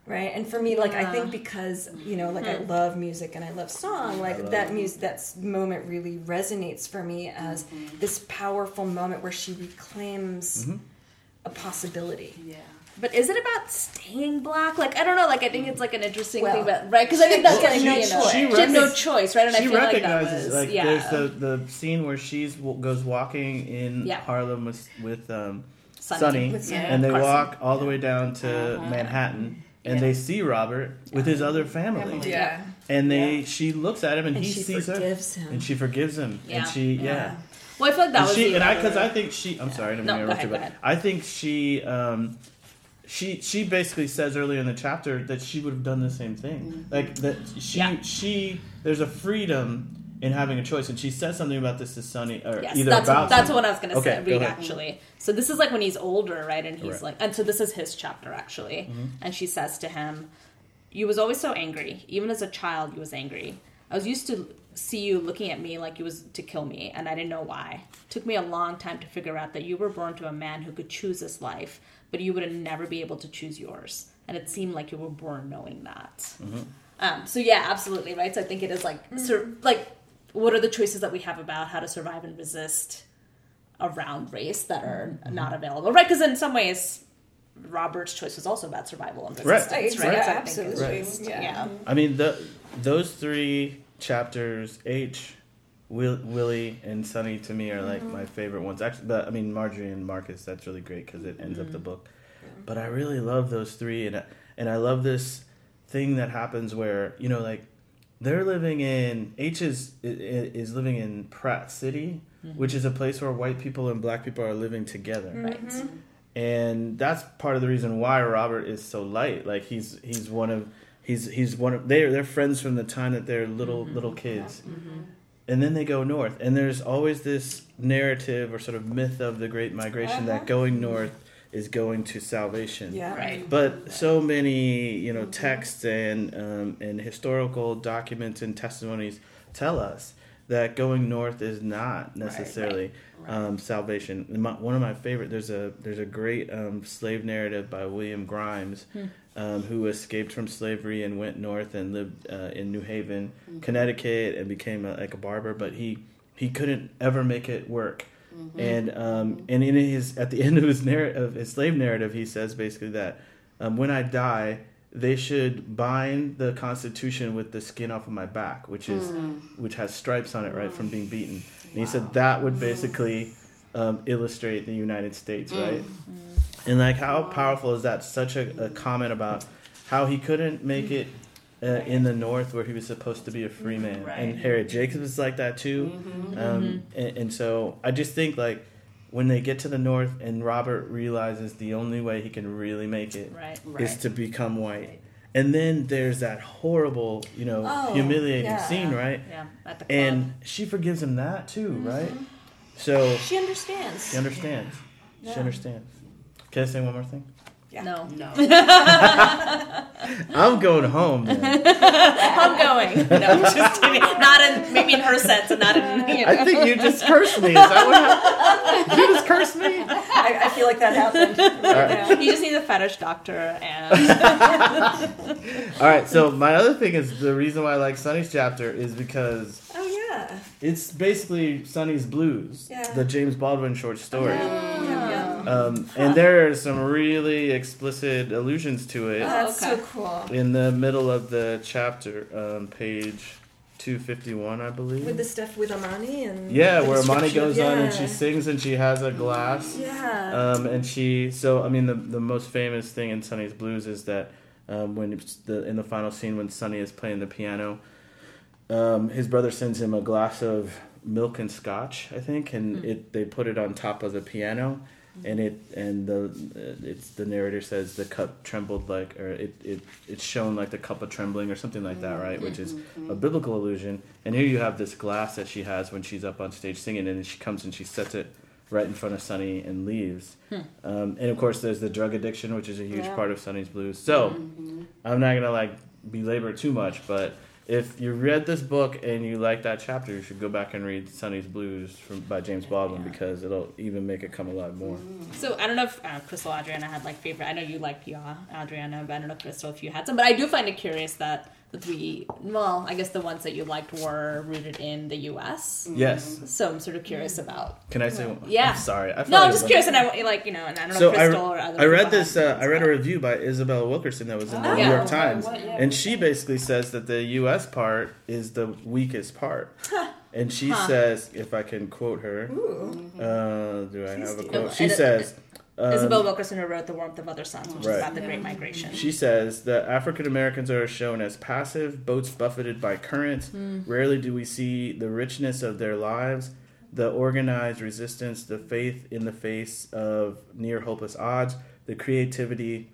Right, and for me, like I think because you know, like I love music and I love song, like that music, that moment really resonates for me as this powerful moment where she reclaims a possibility. Yeah. But is it about staying black? Like I don't know. Like I think it's like an interesting Well, thing, but right? Because I think that's she like had no you know, choice. she, She had no choice, right? And I she feel like that recognizes was like, yeah. there's the the scene where she's goes walking in Yeah. Harlem with with um, Sonny. Sonny, With Sonny. and they Carson. walk all the way down to Uh-huh. Manhattan, and Yeah. they see Robert with his other family, Yeah, and they she looks at him and, and he she sees forgives her, him. and she forgives him, Yeah. and she yeah. well, I feel like that And was she and I because I think she. I'm sorry, I didn't No, to interrupt you, but. I think she. Um, she she basically says earlier in the chapter that she would have done the same thing. Like that she Yeah. she there's a freedom in having a choice, and she says something about this to Sonny or Yes, either that's about that's Sonny. what I was gonna Okay, say. go Read ahead. actually. So this is like when he's older, right? And he's Correct. like, and so this is his chapter actually. Mm-hmm. And she says to him, "You was always so angry. Even as a child, you was angry. I was used to see you looking at me like you was to kill me, and I didn't know why. It took me a long time to figure out that you were born to a man who could choose his life, but you would never be able to choose yours. And it seemed like you were born knowing that. Mm-hmm. Um, so yeah, absolutely right. So I think it is like, sur- like, what are the choices that we have about how to survive and resist around race that are Mm-hmm. not available, right? Because in some ways, Robert's choice was also about survival and resistance, Right, right? right, So I think it's absolutely. just- Yeah. yeah. I mean, the those three chapters, H, Will, Willie, and Sonny, to me are like Mm-hmm. my favorite ones. Actually, but I mean, Marjorie and Marcus, that's really great because it ends up Mm-hmm. the book. But I really love those three, and and I love this thing that happens where you know, like they're living in H is i- i- is living in Pratt City, Mm-hmm. which is a place where white people and black people are living together mm-hmm. Right. and that's part of the reason why Robert is so light. Like he's he's one of he's he's one of they're they're friends from the time that they're little mm-hmm. little kids, mm-hmm. and then they go north. And there's always this narrative or sort of myth of the Great Migration that uh-huh. going north is going to salvation. Yeah. Right. But so many, you know, texts and um, and historical documents and testimonies tell us that going north is not necessarily Um, salvation. My, one of my favorite there's a there's a great um, slave narrative by William Grimes, um, who escaped from slavery and went north and lived uh, in New Haven, Connecticut, and became a, like a barber. But he he couldn't ever make it work. And um, and in his at the end of his narrative, of his slave narrative, he says basically that um, when I die, they should bind the Constitution with the skin off of my back, which is which has stripes on it, right, from being beaten. And he said that would basically um, illustrate the United States, right? And like, how powerful is that? Such a, a comment about how he couldn't make it uh, in the North where he was supposed to be a free man, and Harriet Jacobs is like that too. Um, and, and so I just think like when they get to the North and Robert realizes the only way he can really make it Right. is to become white. And then there's that horrible, you know, Oh, humiliating yeah. scene, right? Yeah, at the club. And she forgives him that too, Mm-hmm. right? So She understands. she understands. She understands. Can I say one more thing? Yeah. no, No. I'm going home. Man. I'm going. No, I'm just kidding. Not in maybe in her sense, and not in. You know. I think you just cursed me. Is that what happened? You just cursed me? I, I feel like that happened. Right now. You just need a fetish doctor, and All right. So my other thing is the reason why I like Sonny's chapter is because Oh yeah. it's basically Sonny's Blues, Yeah. the James Baldwin short story. Yeah, yeah. Um, and there are some really explicit allusions to it Oh, that's okay. so cool. in the middle of the chapter, um, page 251, I believe. With the stuff with Amani and yeah, where Amani description of- goes on and she sings and she has a glass. Yeah. Um, and she, so I mean, the the most famous thing in Sonny's Blues is that um, when it's the in the final scene when Sonny is playing the piano, um, his brother sends him a glass of milk and scotch, I think, and hmm. it they put it on top of the piano, hmm. and it and the it's the narrator says the cup trembled like or it it it's shown like the cup of trembling or something like that, right? Which is mm-hmm. a biblical allusion. And here you have this glass that she has when she's up on stage singing, and then she comes and she sets it right in front of Sonny and leaves. Hmm. Um, and of course, there's the drug addiction, which is a huge Yeah. part of Sonny's blues. So mm-hmm. I'm not gonna like belabor too much, but if you read this book and you like that chapter, you should go back and read Sonny's Blues from by James Baldwin because it'll even make it come alive more. So I don't know if uh, Crystal Adriana had like favorite. I know you like yeah Adriana, but I don't know Crystal if you had some. But I do find it curious that the three, well, I guess the ones that you liked were rooted in the U.S. Yes. So I'm sort of curious about. Can I say? one? Yeah. I'm sorry. I no, I'm just curious, and I like you know, and I don't know So if I, Crystal or other. I read this. Uh, I read a review by Isabella Wilkerson that was in the Oh, New yeah. York Times, what- yeah. and she basically says that the U.S. part is the weakest part, and she says, if I can quote her, uh, do I have a quote? She says. Um, Isabel Wilkerson who wrote The Warmth of Other Suns, which Right. is about the Great Migration. She says that African Americans are shown as passive, boats buffeted by currents. Hmm. Rarely do we see the richness of their lives, the organized resistance, the faith in the face of near hopeless odds, the creativity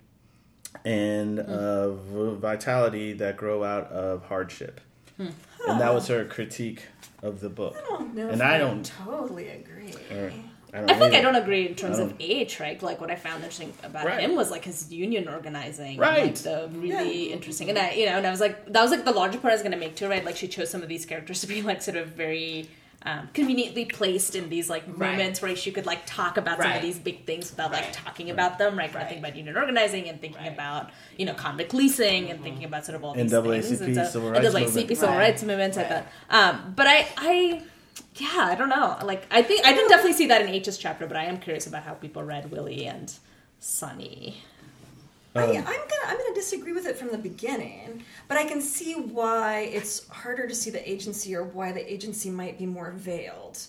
and uh, vitality that grow out of hardship. Hmm. And that was her critique of the book. I don't know. And I don't- totally agree. Or, I don't I feel like I don't agree in terms of age, right? Like what I found interesting about Right. him was like his union organizing, Right. Like the really interesting, and I, you know, and I was like, that was like the larger point I was going to make too, right? Like she chose some of these characters to be like sort of very um, conveniently placed in these like Right. moments where she could like talk about some of these big things without like Right. talking about them, right? Right. Right. Thinking about union organizing and thinking Right. about you know convict leasing and thinking about sort of all these NAACP, things. And so- civil and rights NAACP, movement. civil Right. rights movements, like Right. that. Um, but I, I yeah, I don't know. Like, I think I didn't definitely see that in H's chapter, but I am curious about how people read Willie and Sonny. I, Um, I'm gonna I'm gonna disagree with it from the beginning, but I can see why it's harder to see the agency or why the agency might be more veiled.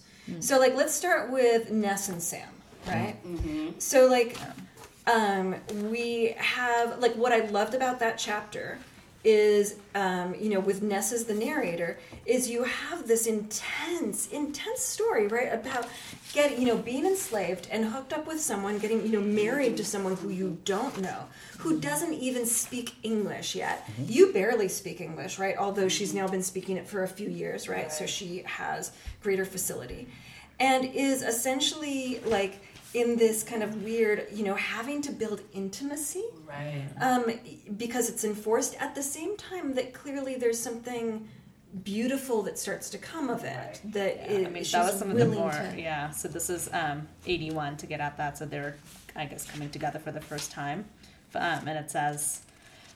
So like let's start with Ness and Sam, right? So like um, we have like what I loved about that chapter is um, you know with Ness as the narrator is you have this intense intense story right about getting you know being enslaved and hooked up with someone getting you know married to someone who you don't know who doesn't even speak English yet. You barely speak English right although she's now been speaking it for a few years right so she has greater facility. And is essentially like in this kind of weird you know having to build intimacy Right. um, because it's enforced at the same time that clearly there's something beautiful that starts to come of it that Yeah, it- I mean, that was some of the more, to yeah. So this is um, 81 to get at that. So they're, I guess, coming together for the first time. Um, and it says,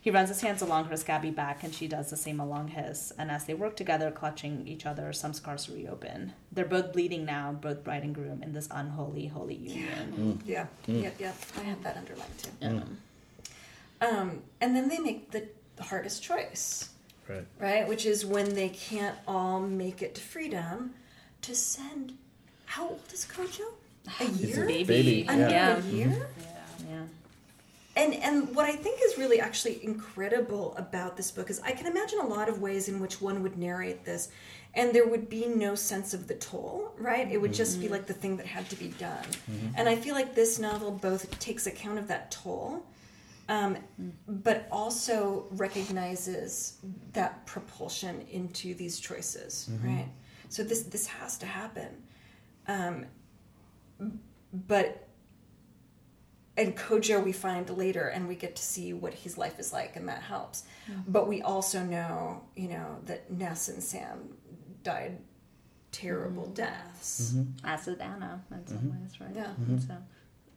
he runs his hands along her scabby back, and she does the same along his. And as they work together, clutching each other, some scars reopen. They're both bleeding now, both bride and groom, in this unholy, holy union. yeah yeah yeah i had that underlined too Um, um, and then they make the hardest choice right. right which is when they can't all make it to freedom to send how old is kojo a year a baby. Baby, under yeah. a year Yeah. yeah. And and what I think is really actually incredible about this book is I can imagine a lot of ways in which one would narrate this, and there would be no sense of the toll, right? It would just be like the thing that had to be done. And I feel like this novel both takes account of that toll, um, but also recognizes that propulsion into these choices, right? So this this has to happen, um, but and Kojo we find later, and we get to see what his life is like, and that helps. But we also know, you know, that Ness and Sam died terrible deaths. As did Anna in some Mm-hmm. ways, right? Yeah. So,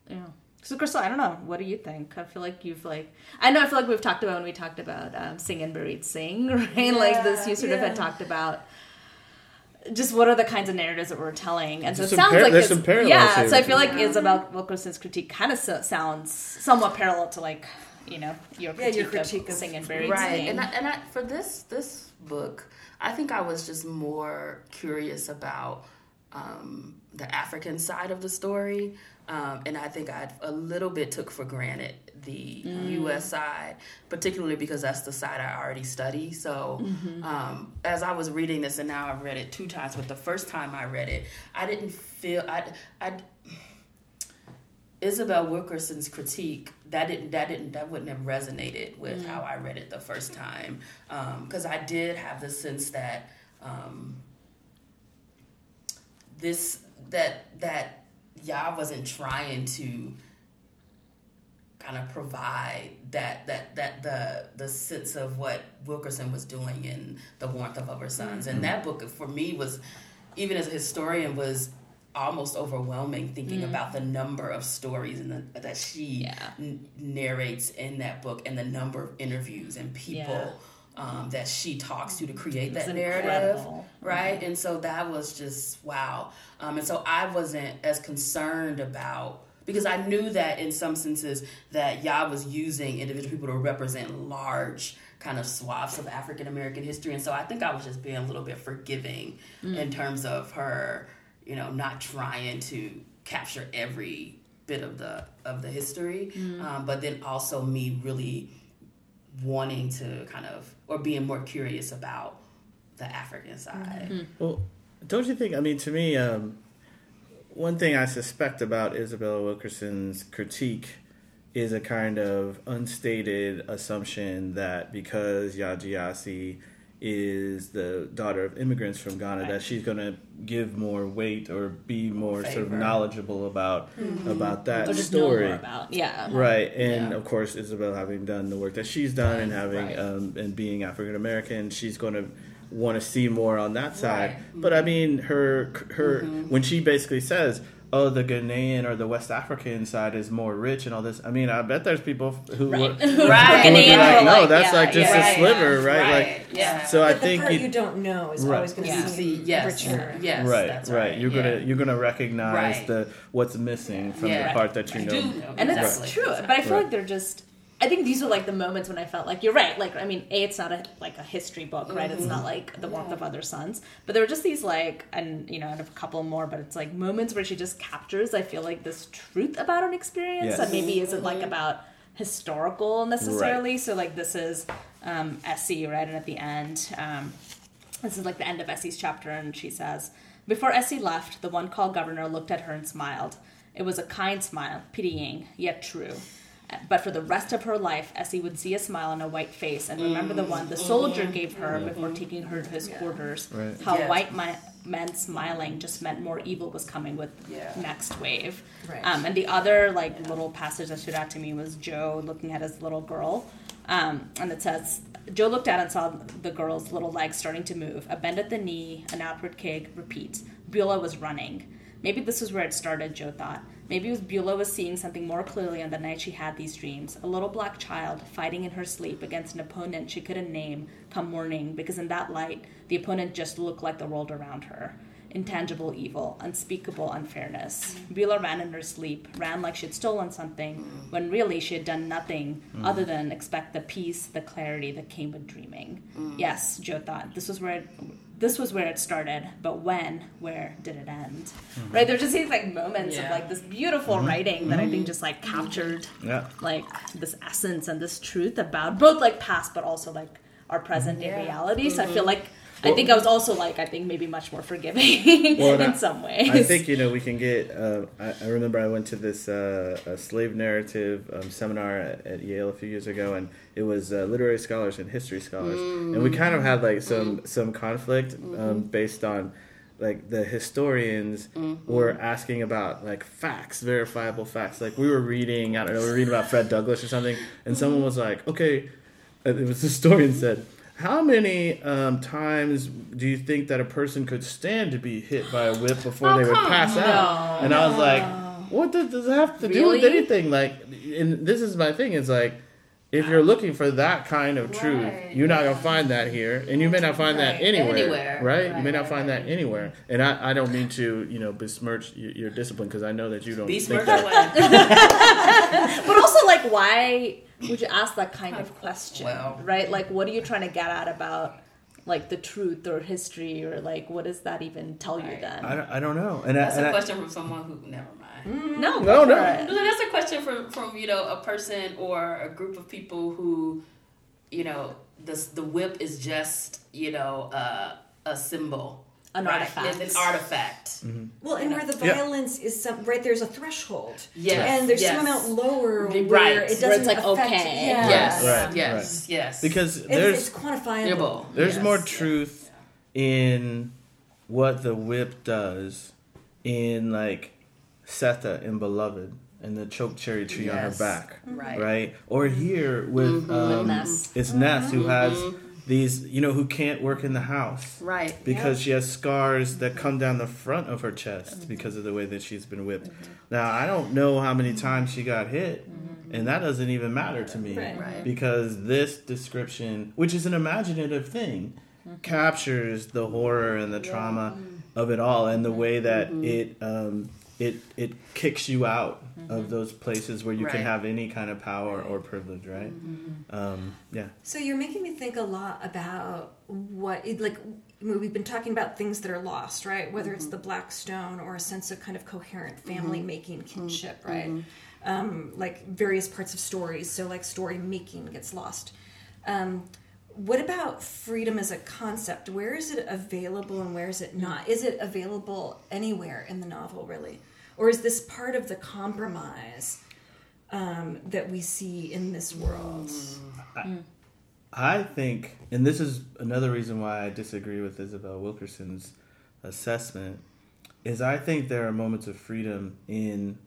yeah. So, Crystal, I don't know. What do you think? I feel like you've like, I know. I feel like we've talked about when we talked about um, Sing Unburied Sing, right? Yeah, like this, you sort of had talked about just what are the kinds of narratives that we're telling, and so There's it sounds par- like there's it's- some parallels Yeah, here so I feel it. like Isabel Wilkerson's critique kind of so, sounds somewhat parallel to like you know your Yeah, critique, your critique of, of- Sing Unburied right Sing. and I, and I, for this this book i think i was just more curious about um, the african side of the story um, and i think i a little bit took for granted the us side particularly because that's the side i already study. So um, as i was reading this and now i've read it two times but the first time i read it i didn't feel i i Isabel Wilkerson's critique that didn't that didn't that wouldn't have resonated with how I read it the first time. Because I did have the sense that um, this that that Yaa wasn't trying to kind of provide that that that the the sense of what Wilkerson was doing in the warmth of other suns and mm-hmm. that book for me was even as a historian was almost overwhelming thinking mm-hmm. about the number of stories and the, that she Yeah. n- narrates in that book and the number of interviews and people um, that she talks to to create that narrative right? And so that was just wow. Um, and so i wasn't as concerned about because i knew that in some senses that Yaa was using individual people to represent large kind of swaths of african american history. And so i think i was just being a little bit forgiving in terms of her you know not trying to capture every bit of the of the history. Um, but then also me really wanting to kind of or being more curious about the African side. Well, don't you think? I mean, to me, um, one thing I suspect about Isabella Wilkerson's critique is a kind of unstated assumption that because Yaa Gyasi is the daughter of immigrants from Ghana, that she's going to give more weight or be more sort of knowledgeable about about that or just know story. more about, yeah. Right, and Yeah. of course, Isabel having done the work that she's done and having right. um, and being African American, she's going to want to see more on that side. Right. Mm-hmm. But I mean, her her when she basically says, "Oh, the Ghanaian or the West African side is more rich and all this." I mean, I bet there's people who Right. would, Who Right. who would be like, "No, oh, that's yeah, like just yeah, a sliver, right?" Right. Like, Yeah. so I But the think part you, you don't know is Right. always going to Yeah. seem Yes. richer. Yes. right, that's right, You're yeah. gonna you're gonna recognize Right. the what's missing from Yeah. the part that you You know. do know. and Exactly. it's true but i feel Right. like they're just i think these are like the moments when i felt like you're right like i mean a it's not a like a history book right it's Mm-hmm. not like the warmth of other suns but there were just these like and you know have a couple more but it's like moments where she just captures i feel like this truth about an experience Yes. that maybe isn't like about historical necessarily so like this is um Esi right and at the end um this is like the end of Esi's chapter, and she says, Before Essie left, the one called governor looked at her and smiled. It was a kind smile, pitying, yet true. But for the rest of her life, Esi would see a smile on a white face and remember the one the soldier gave her before taking her to his quarters. Right. How Yes. white mi- men smiling just meant more evil was coming with Yeah. next wave. Right. Um, and the other like little passage that stood out to me was Joe looking at his little girl, um, and it says Joe looked out and saw the girl's little legs starting to move. A bend at the knee, an outward kick. Repeat. Beulah was running. Maybe this was where it started. Joe thought. Maybe it was Beulah was seeing something more clearly on the night she had these dreams. A little black child fighting in her sleep against an opponent she couldn't name come morning because in that light the opponent just looked like the world around her intangible evil, unspeakable unfairness. Mm. Beulah ran in her sleep, ran like she had stolen something, when really she had done nothing mm. other than expect the peace, the clarity that came with dreaming. Mm. Yes, Joe thought this was where it, this was where it started, but when, where did it end? Mm-hmm. Right? There's just these like moments of like this beautiful mm-hmm. writing that I think mm-hmm. just like captured Yeah. like this essence and this truth about both like past but also like our present day Yeah. reality. So I feel like I think I was also like I think maybe much more forgiving Well, in I- some ways. I think you know we can get. Uh, I, I remember I went to this uh, a slave narrative um, seminar at, at Yale a few years ago, and it was uh, literary scholars and history scholars, and we kind of had like some some conflict um, based on like the historians were asking about like facts, verifiable facts. Like we were reading, I don't know, we were reading about Fred Douglass or something, and someone was like, okay, it was the historian said. How many um, times do you think that a person could stand to be hit by a whip before they would pass out? And I was like, what does this have to do with anything? Like, and this is my thing. It's like, if you're looking for that kind of truth, Right. you're not gonna find that here, and you may not find that anywhere, Anywhere. right? you may not find right. that anywhere. And I, I don't mean to, you know, besmirch your, your discipline because I know that you don't Be think that. away. but also like why would you ask that kind of question Well. right like what are you trying to get at about like the truth or history or like what does that even tell you then I don't, I don't know. And, I, That's and a I, question from someone who never mind. no No, no. for. No, that's a question from from you know a person or a group of people who, you know, the the whip is just you know uh, a symbol, An right? artifact. It's an artifact. Well, and where the Yeah. violence is some right, there's a threshold. Yes, and there's yes. some amount lower Right. where Where it doesn't like, affect. okay. Yeah. Yes, Right, yes, yes. because It's, there's it's quantifiable. There's Yes. more truth in what the whip does in like Sethe in Beloved and the choke cherry tree on her back. Right. Right? Or here with Mm-hmm. um, Ness. it's Ness who has these you know, who can't work in the house. right. Because she has scars that come down the front of her chest because of the way that she's been whipped. Now I don't know how many times she got hit, and that doesn't even matter to me Right. Right. because this description, which is an imaginative thing, captures the horror and the trauma of it all, and the way that it um, it it kicks you out of those places where you can have any kind of power or privilege, right? Um, yeah, So you're making me think a lot about what, it- like, we've been talking about things that are lost, right? Whether it's the black stone or a sense of kind of coherent family making kinship, right? Um, like various parts of stories. So, like, story making gets lost. Um, what about freedom as a concept? Where is it available and where is it not? Is it available anywhere in the novel, really? Or is this part of the compromise um, that we see in this world? I think, and this is another reason why I disagree with Isabel Wilkerson's assessment, is I think there are moments of freedom in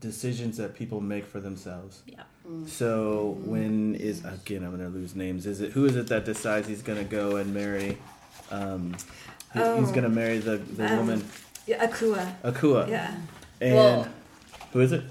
decisions that people make for themselves. yeah So when is again I'm gonna lose names. Is it who is it that decides he's gonna go and marry? Um, he- he's Oh. gonna marry the the Um, woman Yeah, Akua. Akua. Yeah. And Well- who is it?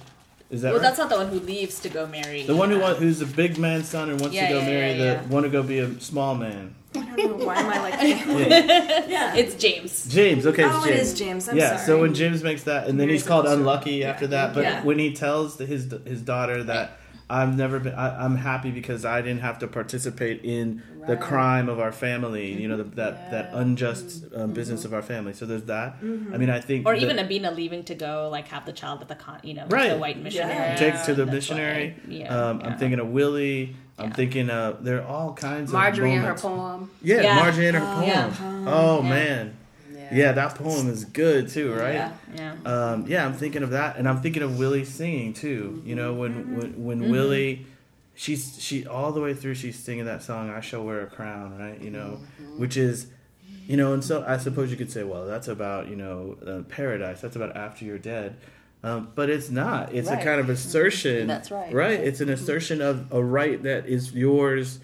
Is that well right? that's not the one who leaves to go marry the one who uh, wants, who's a big man's son and wants Yeah, to go yeah, marry yeah, the yeah. want to go be a small man. I don't know why am I like that? Yeah. Yeah. it's james James. Okay, it's oh, James. it is James. I'm yeah, sorry. so when James makes that, and then Very he's called supposed to- unlucky yeah. after that. But Yeah. when he tells his his daughter that I've never been, I, I'm happy because I didn't have to participate in the crime of our family. You know, the, that that unjust um, business of our family. So there's that. Mm-hmm. I mean, I think or that- even Abena leaving to go like have the child with the con you know Right. the white missionary take to the That's missionary. why- yeah, um, yeah. I'm thinking of Willie. I'm thinking of there are all kinds Marjorie of Marjorie and her poem. Yeah, Yeah. Marjorie and her Oh, poem. yeah. Oh Yeah. man, yeah, that poem is good too, right? yeah yeah Um, yeah, I'm thinking of that, and I'm thinking of Willie singing too. You know, when when, when Mm-hmm. Willie, she's she all the way through, she's singing that song, "I shall wear a crown," right? You know, Mm-hmm. which is, you know, and so I suppose you could say, well, that's about you know uh, paradise. That's about after you're dead. Um, but it's not. It's Right. a kind of assertion. That's right. Right. It's an assertion of a right that is yours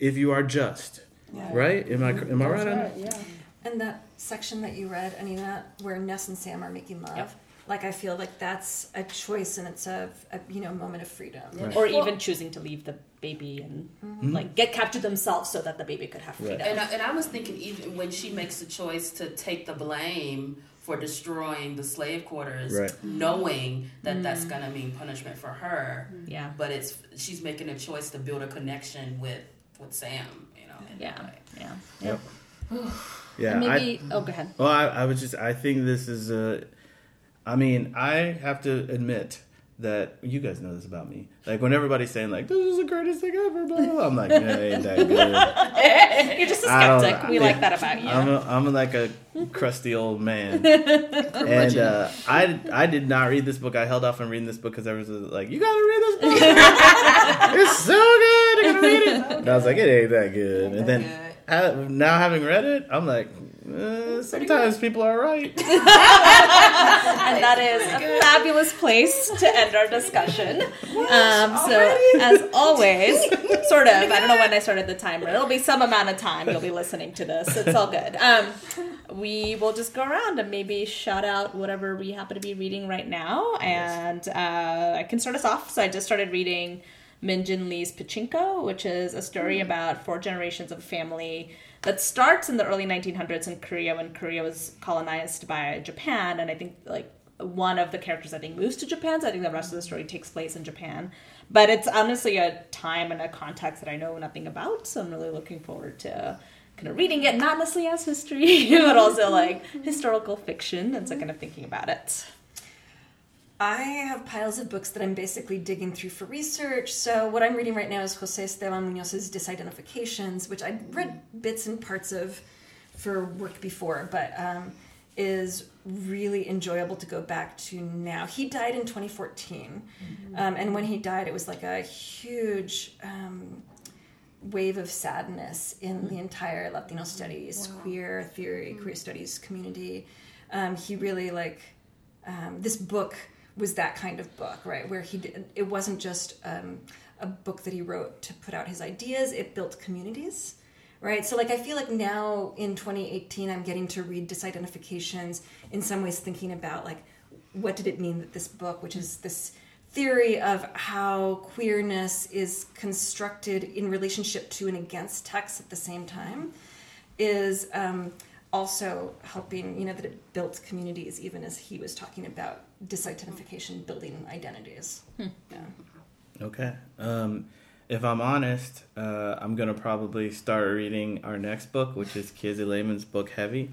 if you are just. Right? Am I am I right on that? yeah and that section that you read, Anina, where Ness and Sam are making love. Yep. Like I feel like that's a choice and it's a, a you know moment of freedom. Right. or Well- even choosing to leave the baby and Mm-hmm. like get captured themselves so that the baby could have freedom And I, and I was thinking, even when she makes the choice to take the blame for destroying the slave quarters, Right. knowing that that's gonna mean punishment for her, yeah but it's she's making a choice to build a connection with with Sam. You know. in that yeah yeah Yep. Yeah. and I- oh go ahead Well, I, I was just, I think this is a, I mean, I have to admit that you guys know this about me. Like when everybody's saying like this is the greatest thing ever, blah, blah, blah, I'm like, yeah, ain't that good. You're just a I skeptic. We yeah. like that about you. I'm a, I'm like a crusty old man, and uh, I I did not read this book. I held off on reading this book because everyone was like, "You gotta read this book. it's so good. You gotta read it." And I was like, "It ain't that good." And then uh, now having read it, I'm like, uh, sometimes people are right. and that is a fabulous place to end our discussion. Um, so, as always, sort of, I don't know when I started the timer. It'll be some amount of time you'll be listening to this. It's all good. Um, we will just go around and maybe shout out whatever we happen to be reading right now. And uh, I can start us off. So, I just started reading Min Jin Lee's Pachinko, which is a story hmm. about four generations of a family that starts in the early 1900s in Korea when Korea was colonized by Japan, and I think like one of the characters I think moves to Japan, so I think the rest of the story takes place in Japan. But it's honestly a time and a context that I know nothing about, so I'm really looking forward to kind of reading it, not necessarily as history, but also like historical fiction, and so kind of thinking about it. I have piles of books that I'm basically digging through for research. So what I'm reading right now is Jose Esteban Munoz's Disidentifications, which I'd read bits and parts of for work before, but um, is really enjoyable to go back to now. He died in 2014, um, and when he died, it was like a huge um, wave of sadness in the entire Latino studies, queer theory, queer studies community. Um, he really like um, this book was that kind of book, right? Where he did, it wasn't just um, a book that he wrote to put out his ideas; it built communities, right? So, like, I feel like now in 2018, I'm getting to read disidentifications in some ways, thinking about like what did it mean that this book, which is this theory of how queerness is constructed in relationship to and against text at the same time, is um, also helping. You know that it built communities, even as he was talking about disidentification building identities. Yeah. Okay. Um, if I'm honest, uh, I'm gonna probably start reading our next book, which is Kiese Laymon's book Heavy.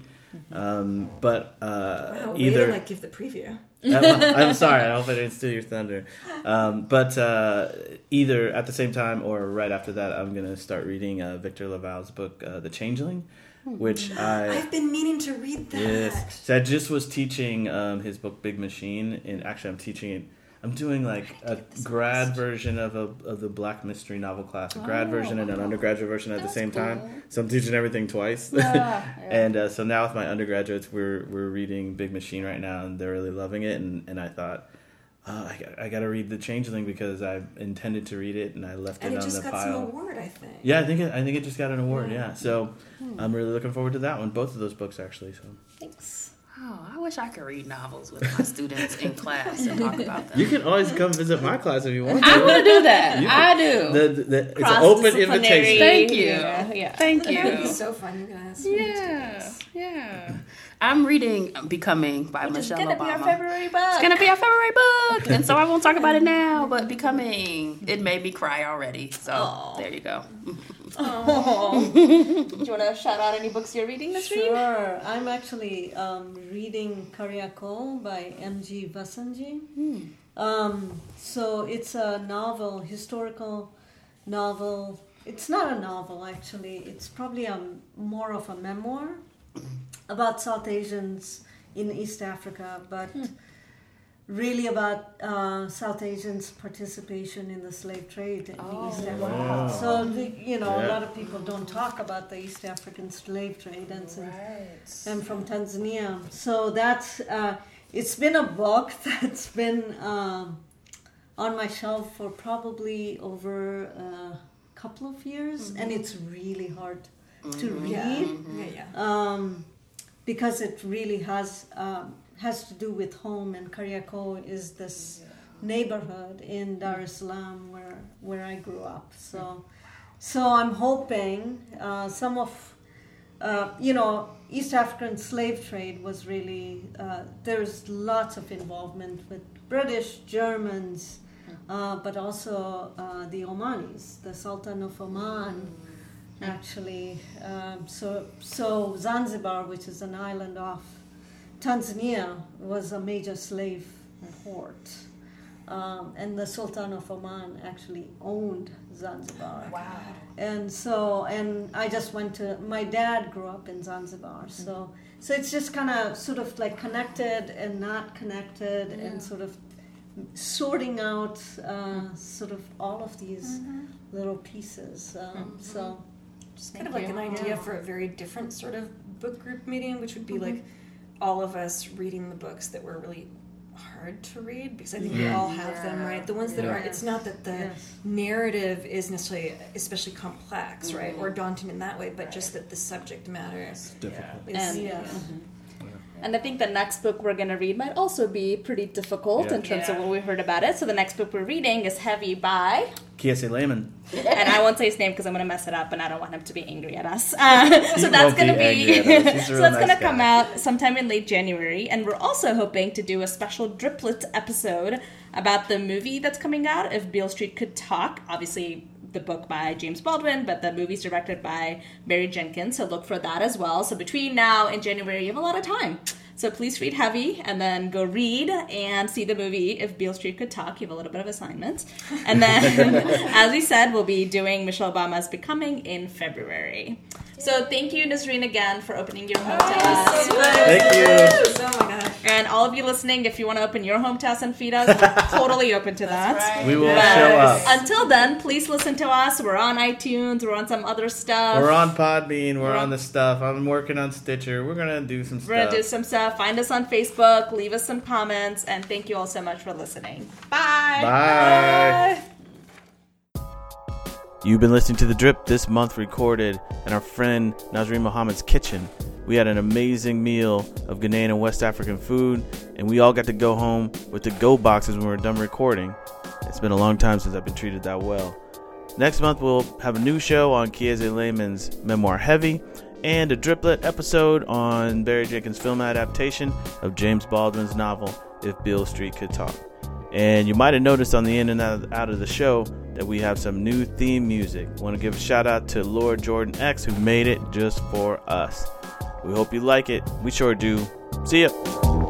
Um, but uh, Wow, either to like give the preview. I'm, I'm sorry. I hope I didn't steal your thunder. Um, but uh, either at the same time or right after that, I'm gonna start reading uh, Victor LaValle's book, uh, The Changeling, which I I've been meaning to read that. yes. So I just was teaching um, his book Big Machine, and actually I'm teaching it. I'm doing like a grad version of a of the Black Mystery novel class, a grad version and an undergraduate version at the same time. So I'm teaching everything twice. and uh, so now with my undergraduates, we're we're reading Big Machine right now, and they're really loving it. And, and I thought, uh, I, got, I got to read The Changeling because I intended to read it, and I left And it it on just the got some award, I think. Yeah, I think it, I think it just got an award. Yeah, so I'm really looking forward to that one. Both of those books actually. So. Thanks. Oh, I wish I could read novels with my students in class and talk about them. You can always come visit my class if you want I to. want to do that. You I do. The, the, the, it's an open invitation. Thank you. Yeah, yeah. Thank That would be you. so fun, you guys. Yeah, yeah. I'm reading Becoming by Which is Michelle gonna be our Obama. February book. It's gonna be our February book, and so I won't talk about it now. But Becoming, it made me cry already. So Aw. there you go. Do you want to shout out any books you're reading this week? Sure. I'm actually um, reading Kariakoo by M.G. Vassanji. Um, so it's a novel, historical novel. It's not a novel, actually. It's probably a, more of a memoir about South Asians in East Africa, but really about uh, South Asians' participation in the slave trade in East Africa. So, the, you know, a lot of people don't talk about the East African slave trade, and since I'm from Tanzania, so that's uh, it's been a book that's been um, on my shelf for probably over a couple of years, and it's really hard to read. Yeah, yeah, yeah. um, because it really has um, has to do with home and Kariakoo is this neighborhood in Dar es Salaam where where I grew up. So so I'm hoping uh, some of uh, you know East African slave trade was really uh, there's lots of involvement with British Germans. Uh, but also uh, the Omanis, the Sultan of Oman, actually. Um, so, so Zanzibar, which is an island off Tanzania, was a major slave port. um, and the Sultan of Oman actually owned Zanzibar. Wow. And so, and I just went to. My dad grew up in Zanzibar, so so it's just kind of sort of like connected and not connected, Yeah. and sort of sorting out uh, sort of all of these little pieces. Um, So Just kind of like an idea Yeah. for a very different sort of book group meeting, which would be Mm-hmm. like all of us reading the books that were really hard to read because I think we all have them, right? The ones that are, it's not that the Yes. narrative is necessarily especially complex, right, Mm-hmm. or daunting in that way, but just that the subject matter is. Difficult. is And- yes. And I think the next book we're going to read might also be pretty difficult Yeah. in terms of what we heard about it. So the next book we're reading is Heavy by, Kiese Laymon. and I won't say his name because I'm going to mess it up, and I don't want him to be angry at us. Uh, so that's going to be be, angry at us. He's a so that's nice going to come out sometime in late January, and we're also hoping to do a special driplet episode about the movie that's coming out. If Beale Street Could Talk, obviously the book by James Baldwin, but the movie's directed by Barry Jenkins. So look for that as well. So between now and January, you have a lot of time. So please read Heavy and then go read and see the movie If Beale Street Could Talk. You have a little bit of assignment. And then, as we said, we'll be doing Michelle Obama's Becoming in February. So thank you, Nasreen, again for opening your home to us. Thank you. Oh my gosh. And all of you listening, if you want to open your home to us and feed us, totally open to that. We will But show up. Until then, please listen to us. We're on iTunes. We're on some other stuff. We're on Podbean. We're We're on on- the stuff. I'm working on Stitcher. We're gonna do some We're gonna do some stuff. Find us on Facebook. Leave us some comments. And thank you all so much for listening. Bye. Bye. You've been listening to The Drip this month recorded in our friend Nasreen Muhammad's kitchen. We had an amazing meal of Ghanaian and West African food, and we all got to go home with the go boxes when we were done recording. It's been a long time since I've been treated that well. Next month, we'll have a new show on Kiese Laymon's memoir Heavy and a driplet episode on Barry Jenkins' film adaptation of James Baldwin's novel If Beale Street Could Talk. And you might have noticed on the in and out out of the show that we have some new theme music. Want to give a shout out to Lord Jordan X who made it just for us. We hope you like it. We sure do. See ya.